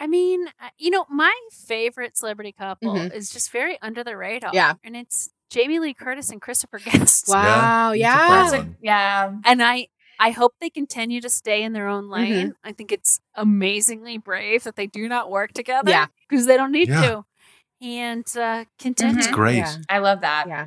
I mean, uh, you know, my favorite celebrity couple Mhm. is just very under the radar. Yeah. And it's Jamie Lee Curtis and Christopher Guest. Wow, it's a yeah. fun a, yeah. And I I hope they continue to stay in their own Mm-hmm. lane. I think it's amazingly brave that they do not work together. Yeah. Because they don't need Yeah. to. And uh continue. It's great. Yeah. I love that. Yeah.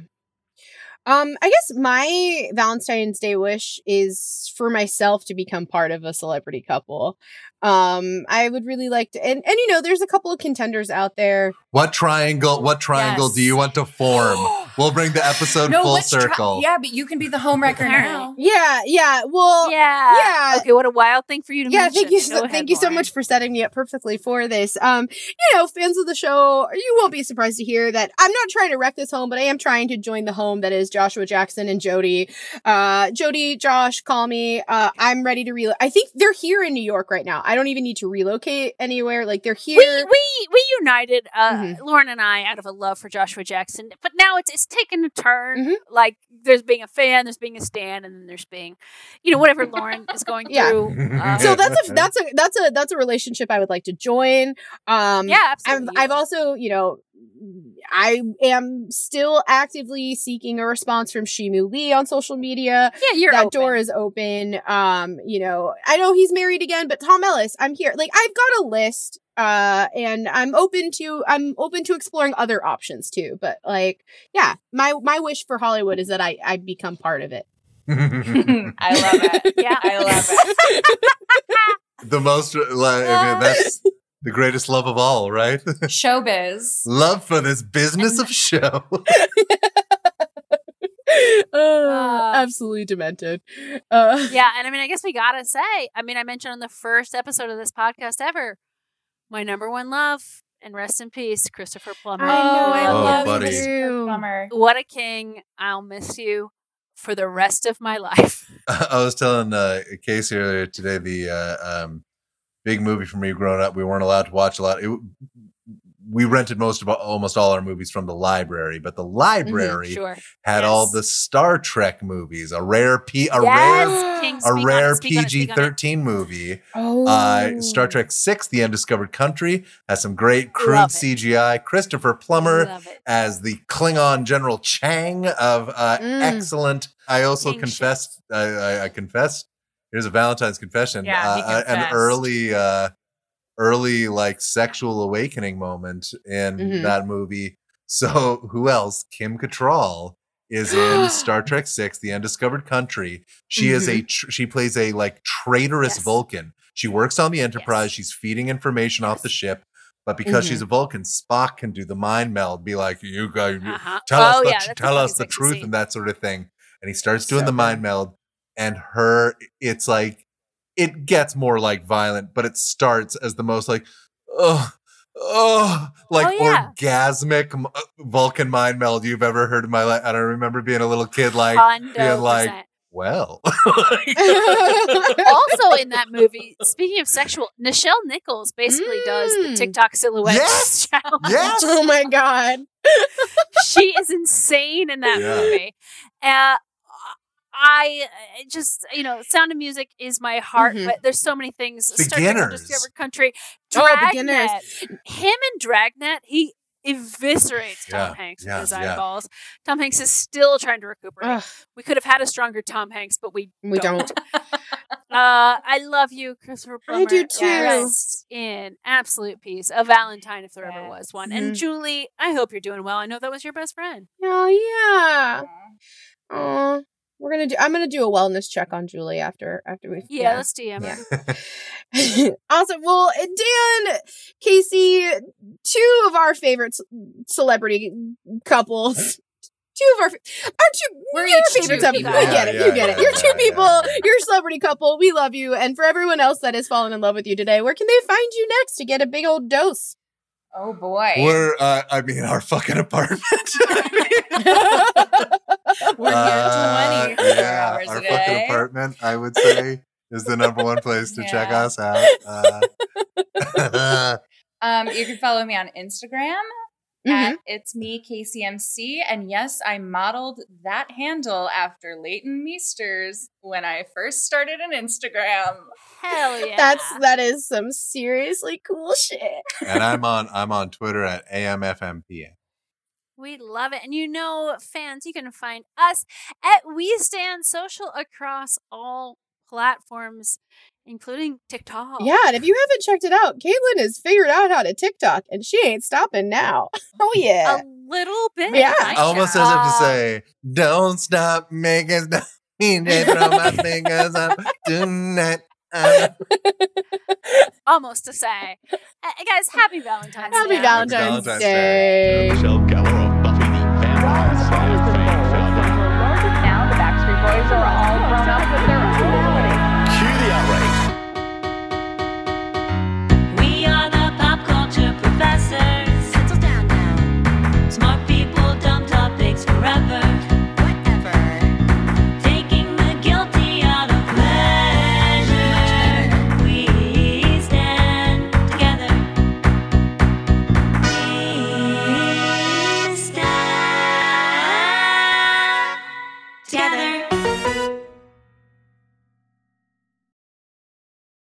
Um, I guess my Valentine's Day wish is for myself to become part of a celebrity couple. Um, I would really like to, and and you know, there's a couple of contenders out there. What triangle? What triangle do you want to form? we'll bring the episode full which tri- circle. yeah, but you can be the homewrecker now. Yeah, yeah. Well, Yeah. yeah. Okay, what a wild thing for you to yeah, mention. thank you, so, ahead, thank you so Lauren. much for setting me up perfectly for this. Um, you know, fans of the show, you won't be surprised to hear that I'm not trying to wreck this home, but I am trying to join the home that is Joshua Jackson and Jodie. Uh, Jodie, Josh, call me. Uh, I'm ready to relocate. I think they're here in New York right now. I don't even need to relocate anywhere. Like they're here. We we we united, uh, Mhm. Lauren and I, out of a love for Joshua Jackson. But now it's it's taken a turn. Mhm. Like there's being a fan, there's being a stan, and then there's being, you know, whatever Lauren is going Yeah. through. Uh, so that's a that's a that's a that's a relationship I would like to join. Um, yeah, I've absolutely. I've also you know I am still actively seeking a response from Simu Liu on social media. yeah, you're that open. door is open. Um, you know, I know he's married again, but Tom Ellis, I'm here. Like I've got a list. Uh, and I'm open to I'm open to exploring other options too. But like, yeah, my my wish for Hollywood is that I I become part of it. I love it. Yeah. I love it. the most, like, I mean, that's the greatest love of all, right? Showbiz. love for this business of show. uh, absolutely demented. Uh, yeah, and I mean, I guess we gotta say, I mean, I mentioned on the first episode of this podcast ever, my number one love, and rest in peace, Christopher Plummer. I know, I Oh, love buddy. you. Bummer. What a king! I'll miss you for the rest of my life. I was telling uh, Casey earlier today the uh, um, big movie for me growing up. We weren't allowed to watch a lot. It, we rented most of almost all our movies from the library, but the library Sure. had all the Star Trek movies. A rare P, a Yes, rare, King, a speak on it, rare speak on it, PG speak on it. thirteen movie. Oh, Uh, Star Trek Six: The Undiscovered Country has some great crude Love it. CGI. Christopher Plummer as the Klingon General Chang of uh, Mm. excellent. I also King confessed. I, I, I confessed. Here's a Valentine's confession. Yeah, uh, an early, uh, early like sexual awakening moment in Mhm. that movie. So who else? Kim Cattrall is in Star Trek Six: The Undiscovered Country. She is a tr- she plays a like traitorous Yes. Vulcan. She works on the Enterprise. Yes. She's feeding information off the ship. But because she's a Vulcan, Spock can do the mind meld, be like, "You guys, Uh-huh. tell Oh, us the, yeah, tell us the truth and that sort of thing." And he starts doing So the mind meld, and her, it's like it gets more like violent, but it starts as the most like, oh, oh, like Oh, yeah. orgasmic uh, Vulcan mind meld you've ever heard in my life. I don't remember being a little kid like being 100%. like, well, also in that movie, speaking of sexual, Nichelle Nichols basically does the Mm. TikTok silhouette Yes! challenge. yes, oh my god. she is insane in that Yeah. movie. Uh, I uh, just, you know, Sound of Music is my heart, Mhm. but there's so many things. Beginners. Undiscovered Country, Oh, Dragnet, Beginners. him and Dragnet. He eviscerates Tom Yeah, Hanks yeah, with his yeah. eyeballs. Tom Hanks is still trying to recuperate. Ugh. We could have had a stronger Tom Hanks, but we We don't. Uh, I love you, Christopher I do too. Rest in absolute peace. A Valentine, if there ever was one. And Mhm. Julie, I hope you're doing well. I know that was your best friend. Oh yeah. Oh, we're gonna do. I'm gonna do a wellness check on Julie after after we. Yeah, let's DM her. Yeah. awesome. Well, uh, Dan, Casey, two of our favorite celebrity couples. Two of our, fa- our two, We're your two favorite couple. people. We get it. Yeah, you get it. You're two yeah, people. You're a celebrity couple. We love you. And for everyone else that has fallen in love with you today, where can they find you next to get a big old dose? Oh boy. We're, uh, I mean, our fucking apartment. We're here Uh, 24 yeah, hours our a fucking apartment, I would say, is the number one place to check us out. Uh, Um, you can follow me on Instagram Mm-hmm. at it's me KCMC, and yes, I modeled that handle after Leighton Meesters when I first started an Instagram. Hell yeah. That's that is some seriously cool shit. and I'm on I'm on Twitter at AMFMPA. We love it. And you know, fans, you can find us at We Stand Social across all platforms, including TikTok. Yeah, and if you haven't checked it out, Caitlin has figured out how to TikTok, and she ain't stopping now. Oh yeah, A little bit. Yeah. I Almost as if to say, "Don't stop making stop DJ, throw my fingers up tonight." Uh, Almost to say. Uh, guys, happy Valentine's happy Day. Valentine's, Valentine's Day. Day. Michelle